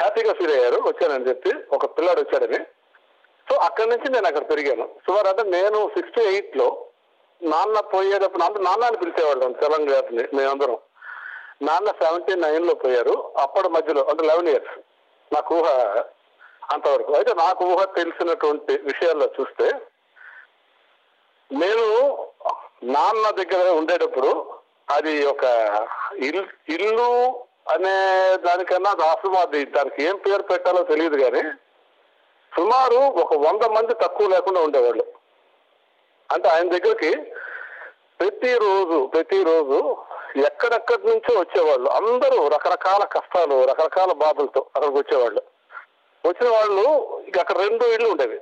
హ్యాపీగా ఫీల్ అయ్యారు వచ్చానని చెప్పి ఒక పిల్లాడు వచ్చాడని. సో అక్కడి నుంచి నేను అక్కడ పెరిగాను సుమారు అంటే నేను సిక్స్టీ ఎయిట్లో నాన్న పోయేటప్పుడు నాన్న నాన్న అని పిలిచేవాళ్ళం తెలంగాణని మేమందరం. నాన్న సెవెంటీ నైన్లో పోయారు. అప్పటి మధ్యలో అంటే లెవెన్ ఇయర్స్ నాకు ఊహ అంతవరకు. అయితే నాకు ఊహ తెలిసినటువంటి విషయాల్లో చూస్తే నేను నాన్న దగ్గర ఉండేటప్పుడు అది ఒక ఇల్లు ఇల్లు అనే దానికన్నా అది దానికి ఏం పేరు పెట్టాలో తెలియదు కానీ సుమారు ఒక వంద మంది తక్కువ లేకుండా ఉండేవాళ్ళు. అంటే ఆయన దగ్గరికి ప్రతిరోజు ప్రతిరోజు ఎక్కడెక్కడి నుంచో వచ్చేవాళ్ళు. అందరూ రకరకాల కష్టాలు రకరకాల బాధలతో అక్కడికి వచ్చేవాళ్ళు. వచ్చిన వాళ్ళు ఇక అక్కడ రెండు ఇళ్ళు ఉండేవి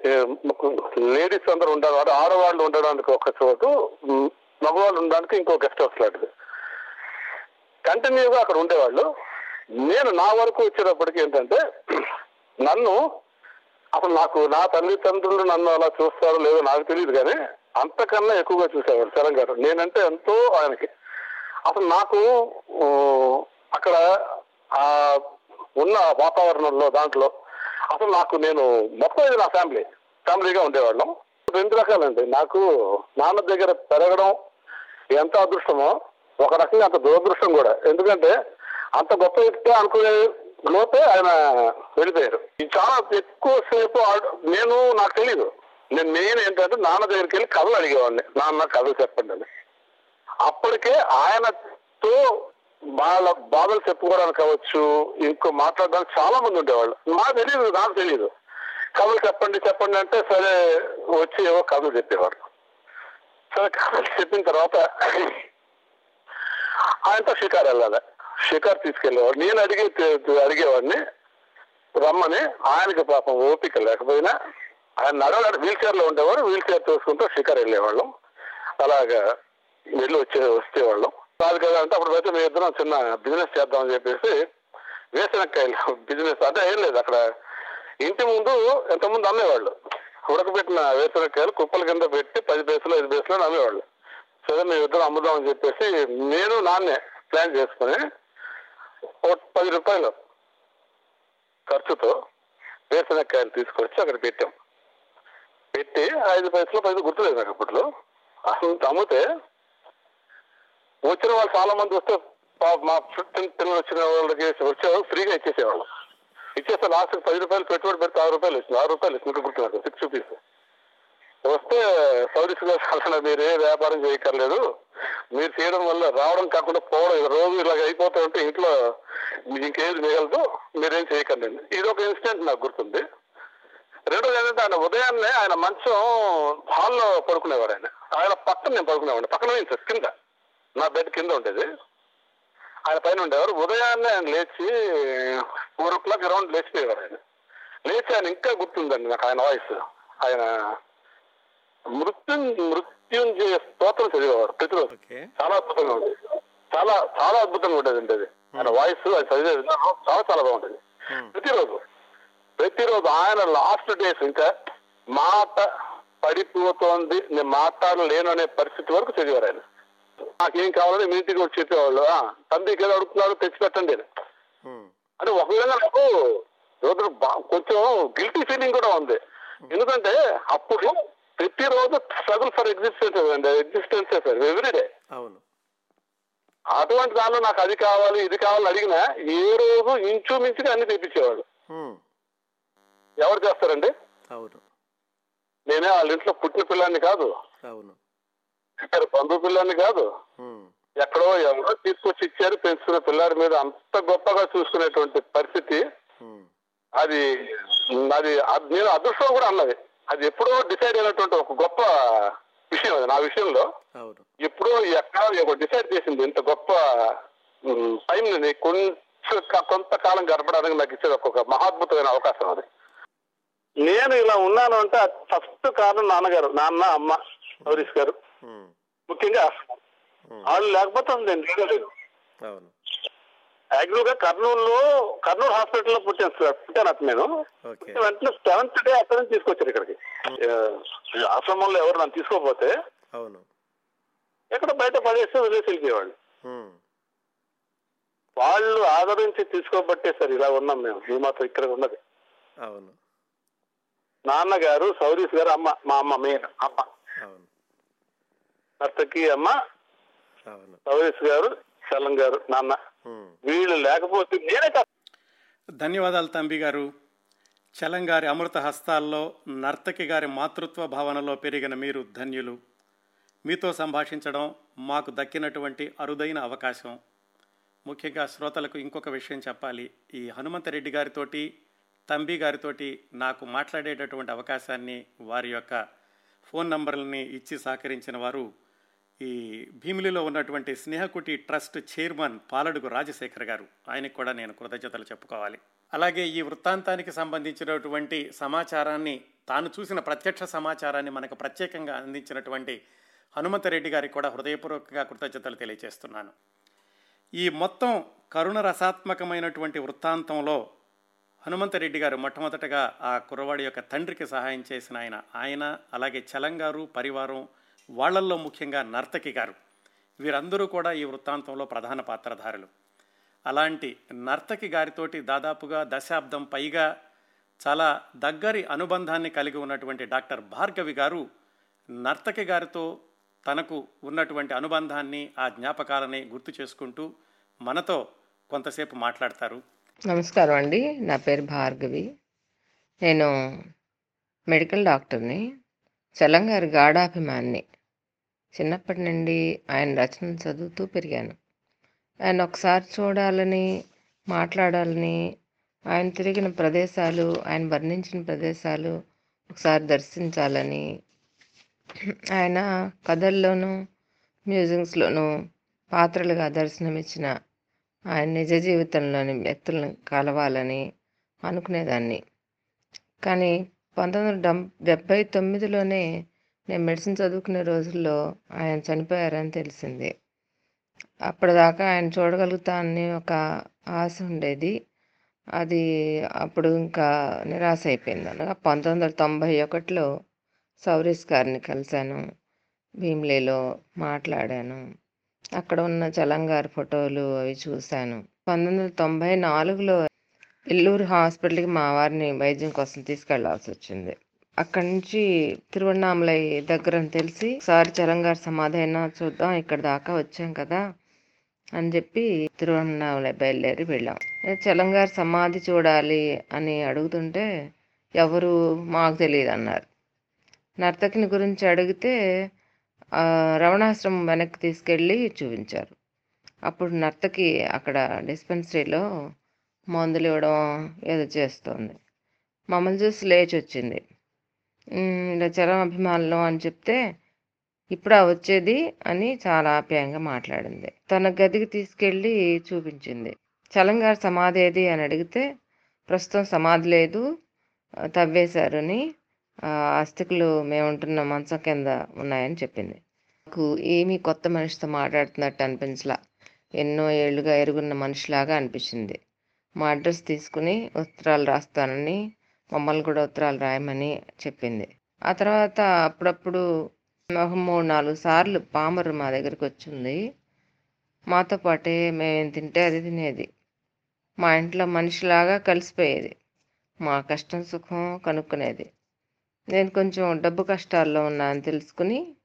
లేడీస్ అందరూ ఉండేవారు ఆడవాళ్ళు ఉండడానికి ఒక చోటు మగవాళ్ళు ఉండడానికి ఇంకో గెస్ట్ హౌస్ లాంటిది. కంటిన్యూగా అక్కడ ఉండేవాళ్ళు. నేను నా వరకు వచ్చేటప్పటికి ఏంటంటే నన్ను అసలు నాకు నా తల్లిదండ్రులు నన్ను అలా చూస్తారో లేదో నాకు తెలియదు కానీ అంతకన్నా ఎక్కువగా చూసేవాడు తెలంగాణ నేనంటే ఎంతో ఆయనకి. అసలు నాకు అక్కడ ఆ ఉన్న వాతావరణంలో దాంట్లో అసలు నాకు నేను మొత్తం ఇది నా ఫ్యామిలీ ఫ్యామిలీగా ఉండేవాళ్ళం. రెండు రకాలండి. నాకు నాన్న దగ్గర పెరగడం ఎంత అదృష్టమో ఒక రకంగా అంత దురదృష్టం కూడా. ఎందుకంటే అంత గొప్ప వ్యక్తి అనుకునే లోపే ఆయన వెళ్ళిపోయారు. ఇది చాలా ఎక్కువ సేపు నేను నాకు తెలియదు నేను మెయిన్ ఏంటంటే నాన్న దగ్గరికి వెళ్ళి కథలు అడిగేవాడిని. నాన్న కథలు చెప్పండి అని. అప్పటికే ఆయనతో వాళ్ళ బాధలు చెప్పుకోవడానికి కావచ్చు ఇంకో మాట్లాడడానికి చాలా మంది ఉండేవాళ్ళు. నాకు తెలియదు నాకు తెలియదు కథలు చెప్పండి చెప్పండి అంటే సరే వచ్చి ఏవో కథలు చెప్పేవారు. సరే కథలు చెప్పిన తర్వాత ఆయనతో షికార్ వెళ్ళాలి. షికార్ తీసుకెళ్ళేవాడు. నేను అడిగే అడిగేవాడిని రమ్మని ఆయనకి పాపం ఓపిక లేకపోయినా ఆయన నడవడానికి వీల్ చైర్లో ఉండేవారు. వీల్ చైర్ చూసుకుంటూ షికార్ వెళ్ళేవాళ్ళం. అలాగా వెళ్ళి వచ్చే వచ్చేవాళ్ళం. కాదు కదా అంటే అప్పుడు అయితే మేము ఇద్దరం చిన్న బిజినెస్ చేద్దామని చెప్పేసి వేసినక్కాయలు బిజినెస్ అంటే ఏం లేదు అక్కడ. ఇంటి ముందు ఎంతమంది అమ్మేవాళ్ళు. ఉడకబెట్టిన వేసినక్కాయలు కుప్పల కింద పెట్టి పది పైసలు ఐదు పైసలు అమ్మేవాళ్ళు. సరే మేము ఇద్దరం అమ్ముదామని చెప్పేసి నేను నాన్నే ప్లాన్ చేసుకుని ఒక పది రూపాయలు ఖర్చుతో వేసనక్కాయలు తీసుకొచ్చి అక్కడ పెట్టాం. పెట్టి ఐదు పైసలు పైసలు గుర్తులేదు నాకు అప్పట్లో. అంత అమ్మితే వచ్చిన వాళ్ళు చాలా మంది వస్తే పా- మా చుట్టూ పిల్లలు వచ్చిన వాళ్ళకి వచ్చే ఫ్రీగా ఇచ్చేసేవాళ్ళు. ఇచ్చేస్తే లాస్ట్ పది రూపాయలు పెట్టుబడి పెడితే ఆరు రూపాయలు ఇచ్చింది ఆరు రూపాయలు వచ్చింది గుర్తున్నారు సిక్స్ రూపీస్. వస్తే సౌదీస్లో మీరు ఏ వ్యాపారం చేయక్కర్లేదు. మీరు చేయడం వల్ల రావడం కాకుండా పోవడం రోజు ఇలాగ అయిపోతూ ఉంటే ఇంట్లో మీకు ఇంకేది మిగలదు మీరేం చేయకండి ఇది ఒక ఇన్సిడెంట్ నాకు గుర్తుంది. రెండోది ఏంటంటే ఆయన ఉదయాన్నే ఆయన మంచం హాల్లో పడుకునేవాడు ఆయన. ఆయన పక్కన నేను పడుకునేవాడిని. పక్కన నుంచి కింద. నా బెడ్ కింద ఉండేది. ఆయన పైన ఉండేవారు. ఉదయాన్నే ఆయన లేచి ఫోర్ ఓ క్లాక్ అరౌండ్ లేచిపోయేవారు ఆయన. లేచి ఆయన ఇంకా గుర్తుందండి నాకు ఆయన వాయిస్. ఆయన మృత్యు మృత్యుంజయ స్తోత్రం చదివేవారు. ప్రతిరోజు. చాలా అద్భుతంగా ఉండేది చాలా చాలా అద్భుతంగా ఉండేది అది ఆయన వాయిస్ ఆయన చదివే విధానం చాలా చాలా బాగుండేది ప్రతిరోజు. ప్రతిరోజు ఆయన లాస్ట్ డేస్ ఇంకా మాట పడిపోతోంది నేను మాట్లాడలేను అనే పరిస్థితి వరకు చదివారు ఆయన. నాకేం కావాలని మీ ఇంటికి వచ్చి చెప్పేవాళ్ళు "ఆ, తండ్రికి ఏదో అడుగుతున్నారు తెచ్చిపెట్టండి అని. అంటే ఒక విధంగా నాకు కొంచెం గిల్టీ ఫీలింగ్ కూడా ఉంది. ఎందుకంటే అప్పుడు ప్రతిరోజు స్ట్రగుల్ ఫర్ ఎగ్జిస్టెన్స్ అండి ఎగ్జిస్టెన్సే సార్ ఎవ్రీడే అవును. అటువంటి దానిలో నాకు అది కావాలి ఇది కావాలని అడిగినా ఏ రోజు ఇంచుమించుగా అన్ని తెప్పించేవాళ్ళు. ఉమ్, ఎవరు చేస్తారండి? అవును. నేనే వాళ్ళ ఇంట్లో పుట్టిన పిల్లాన్ని కాదు. అవును. ఇక్కడ బంధువు పిల్లాన్ని కాదు. ఎక్కడో ఎవరో తీసుకొచ్చి ఇచ్చారు పెంచుకున్న పిల్లాడి మీద అంత గొప్పగా చూసుకునేటువంటి పరిస్థితి. అది అది నేను అదృష్టం కూడా అన్నది. అది ఎప్పుడో డిసైడ్ అయినటువంటి ఒక గొప్ప విషయం అది నా విషయంలో. ఎప్పుడో ఎక్కడ డిసైడ్ చేసింది ఇంత గొప్ప టైం కొంచెం క- కొంతకాలం గడపడానికి నాకు ఇచ్చేది ఒక మహాద్భుతమైన అవకాశం అది. నేను ఇలా ఉన్నాను అంటే ఫస్ట్ కారణం నాన్నగారు నాన్న అమ్మ హరీష్ గారు. ముఖ్యంగా వాళ్ళు లేకపోతే నేను యాక్చువల్గా కర్నూలులో కర్నూలు హాస్పిటల్లో పుట్టాను సార్ పుట్టాను అతను నేను. వెంటనే సెవెంత్ డే అక్కడ నుంచి తీసుకొచ్చారు ఇక్కడికి. ఈ ఆశ్రమంలో ఎవరు నన్ను తీసుకోకపోతే అవును. ఎక్కడ బయట పడేస్తే వదిలేసి వెళ్ళిపోయేవాళ్ళు ఉమ్, వాళ్ళు ఆదరించి తీసుకోబట్టే సార్ ఇలా ఉన్నాం మేము. ఈ మాత్రం ఇక్కడ ఉన్నది. అవును. నాన్నగారు సౌరీస్ గారు అమ్మ మా అమ్మ మెయిన్ అమ్మ. నర్తకి అమ్మ సౌరీస్ గారు చలం గారు నాన్న. వీళ్ళు లేకపోతే నేనే ధన్యవాదాలు తంబి గారు. చలంగారి అమృత హస్తాల్లో నర్తకి గారి మాతృత్వ భావనలో పెరిగిన మీరు ధన్యులు. మీతో సంభాషించడం మాకు దక్కినటువంటి అరుదైన అవకాశం. ముఖ్యంగా శ్రోతలకు ఇంకొక విషయం చెప్పాలి. ఈ హనుమంతరెడ్డి గారితోటి తంబి గారితోటి నాకు మాట్లాడేటటువంటి అవకాశాన్ని వారి యొక్క ఫోన్ నంబర్లని ఇచ్చి సహకరించిన వారు ఈ భీమిలిలో ఉన్నటువంటి స్నేహకుటి ట్రస్ట్ చైర్మన్ పాలడుగు రాజశేఖర్ గారు. ఆయనకు కూడా నేను కృతజ్ఞతలు చెప్పుకోవాలి. అలాగే ఈ వృత్తాంతానికి సంబంధించినటువంటి సమాచారాన్ని తాను చూసిన ప్రత్యక్ష సమాచారాన్ని మనకు ప్రత్యేకంగా అందించినటువంటి హనుమంతరెడ్డి గారికి కూడా హృదయపూర్వకంగా కృతజ్ఞతలు తెలియజేస్తున్నాను. ఈ మొత్తం కరుణ రసాత్మకమైనటువంటి వృత్తాంతంలో హనుమంతరెడ్డి గారు మొట్టమొదటగా ఆ కుర్రవాడి యొక్క తండ్రికి సహాయం చేసిన ఆయన ఆయన అలాగే చలంగారు పరివారం వాళ్ళల్లో ముఖ్యంగా నర్తకి గారు. వీరందరూ కూడా ఈ వృత్తాంతంలో ప్రధాన పాత్రధారులు. అలాంటి నర్తకి గారితోటి దాదాపుగా దశాబ్దం పైగా చాలా దగ్గరి అనుబంధాన్ని కలిగి ఉన్నటువంటి డాక్టర్ భార్గవి గారు నర్తకి గారితో తనకు ఉన్నటువంటి అనుబంధాన్ని ఆ జ్ఞాపకాలని గుర్తు చేసుకుంటూ మనతో కొంతసేపు మాట్లాడతారు. నమస్కారం అండి. నా పేరు భార్గవి. నేను మెడికల్ డాక్టర్ని. చలంగారి గాఢాభిమాన్ని. చిన్నప్పటి నుండి ఆయన రచనలు చదువుతూ పెరిగాను. ఆయన ఒకసారి చూడాలని మాట్లాడాలని ఆయన తిరిగిన ప్రదేశాలు ఆయన వర్ణించిన ప్రదేశాలు ఒకసారి దర్శించాలని ఆయన కథల్లోనూ మ్యూజియంస్లోనూ పాత్రలుగా దర్శనమిచ్చిన ఆయన నిజ జీవితంలోని వ్యక్తులను కలవాలని అనుకునేదాన్ని. కానీ పంతొమ్మిది వందల డెబ్బై తొమ్మిదిలోనే నేను మెడిసిన్ చదువుకునే రోజుల్లో ఆయన చనిపోయారని తెలిసింది. అప్పటిదాకా ఆయన చూడగలుగుతానని ఒక ఆశ ఉండేది. అది అప్పుడు ఇంకా నిరాశ అయిపోయింది అనగా పంతొమ్మిది వందల తొంభై ఒకటిలో సౌరీష్ గారిని కలిశాను. భీమ్లీలో మాట్లాడాను. అక్కడ ఉన్న చలంగారి ఫోటోలు అవి చూశాను. పంతొమ్మిది వందల తొంభై నాలుగులో ఎల్లూరు హాస్పిటల్కి మా వారిని వైద్యం కోసం తీసుకెళ్ళాల్సి వచ్చింది. అక్కడి నుంచి తిరువణామలై దగ్గర తెలిసి ఒకసారి చలంగారి అయినా చూద్దాం ఇక్కడ దాకా వచ్చాం కదా అని చెప్పి తిరువణామలై బయలుదేరి వెళ్ళాం. చలంగారి సమాధి చూడాలి అని అడుగుతుంటే ఎవరు? మాకు తెలియదు అన్నారు. నర్తకిని గురించి అడిగితే రవణాశ్రమం వెనక్కి తీసుకెళ్ళి చూపించారు. అప్పుడు నర్తకి అక్కడ డిస్పెన్సరీలో మందులు ఇవ్వడం ఏదో చేస్తోంది. మమ్మల్ని చూసి లేచి వచ్చింది. ఇలా చలం అభిమానులు అని చెప్తే ఇప్పుడా వచ్చేది అని చాలా ఆప్యాయంగా మాట్లాడింది. తన గదికి తీసుకెళ్ళి చూపించింది. చలంగారి సమాధి ఏది అని అడిగితే ప్రస్తుతం సమాధి లేదు తవ్వేశారని అస్థికులు మేము ఉంటున్న మంచం కింద ఉన్నాయని చెప్పింది. నాకు ఏమీ కొత్త మనిషితో మాట్లాడుతున్నట్టు అనిపించలా. ఎన్నో ఏళ్ళుగా ఎరుగున్న మనిషిలాగా అనిపించింది. మా అడ్రస్ తీసుకుని ఉత్తరాలు రాస్తానని మమ్మల్ని కూడా ఉత్తరాలు రాయమని చెప్పింది. ఆ తర్వాత అప్పుడప్పుడు ఒక మూడు నాలుగు సార్లు పామరు మా దగ్గరికి వచ్చింది. మాతో పాటే మేము తింటే అది తినేది. మా ఇంట్లో మనిషిలాగా కలిసిపోయేది. మా కష్టం సుఖం కనుక్కునేది. నేను కొంచెం డబ్బు కష్టాల్లో ఉన్నానని తెలుసుకుని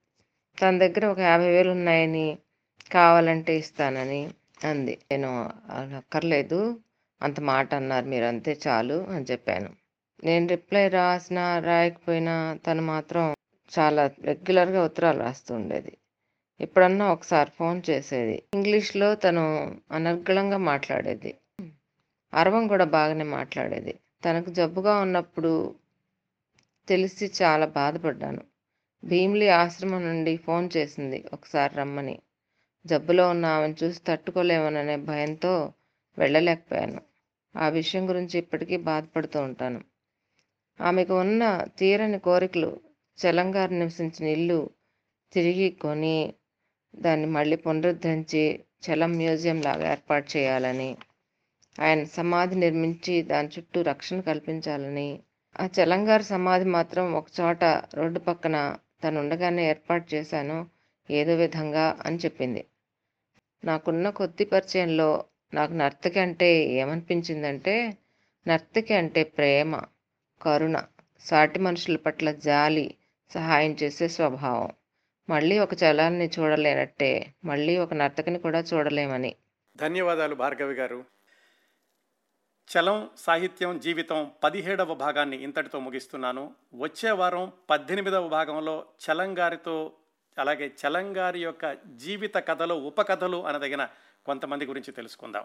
తన దగ్గర ఒక యాభై వేలు ఉన్నాయని కావాలంటే ఇస్తానని అంది. నేను అక్కర్లేదు. అంత మాట అన్నారు మీరు అంతే చాలు అని చెప్పాను. నేను రిప్లై రాసినా రాయకపోయినా తను మాత్రం చాలా రెగ్యులర్గా ఉత్తరాలు రాస్తూ ఉండేది. ఎప్పుడన్నా ఒకసారి ఫోన్ చేసేది. ఇంగ్లీష్లో తను అనర్గళంగా మాట్లాడేది. అరవం కూడా బాగానే మాట్లాడేది. తనకు జబ్బుగా ఉన్నప్పుడు తెలిసి చాలా బాధపడ్డాను. భీమ్లీ ఆశ్రమం నుండి ఫోన్ చేసింది ఒకసారి రమ్మని. జబ్బులో ఉన్న ఆమెను చూసి తట్టుకోలేమననే భయంతో వెళ్ళలేకపోయాను. ఆ విషయం గురించి ఇప్పటికీ బాధపడుతూ ఉంటాను. ఆమెకు ఉన్న తీరని కోరికలు చలంగారు నివసించిన ఇల్లు తిరిగి కొని దాన్ని మళ్ళీ పునరుద్ధరించి చలం మ్యూజియం లాగా ఏర్పాటు చేయాలని ఆయన సమాధి నిర్మించి దాని చుట్టూ రక్షణ కల్పించాలని ఆ చలంగారు సమాధి మాత్రం ఒక చోట రోడ్డు పక్కన తను ఉండగానే ఏర్పాటు చేశాను ఏదో విధంగా అని చెప్పింది. నాకున్న కొద్ది పరిచయంలో నాకు నర్తకి అంటే ఏమనిపించిందంటే నర్తకి అంటే ప్రేమ. కరుణ సాటి మనుషుల పట్ల జాలి సహాయం చేసే స్వభావం. మళ్ళీ ఒక చలాన్ని చూడలేనట్టే మళ్ళీ ఒక నర్తకిని కూడా చూడలేమని. ధన్యవాదాలు భార్గవి గారు. చలం సాహిత్యం జీవితం పదిహేడవ భాగాన్ని ఇంతటితో ముగిస్తున్నాను. వచ్చే వారం పద్దెనిమిదవ భాగంలో చలంగారితో అలాగే చలంగారి యొక్క జీవిత కథలు ఉపకథలు అనదగిన కొంతమంది గురించి తెలుసుకుందాం.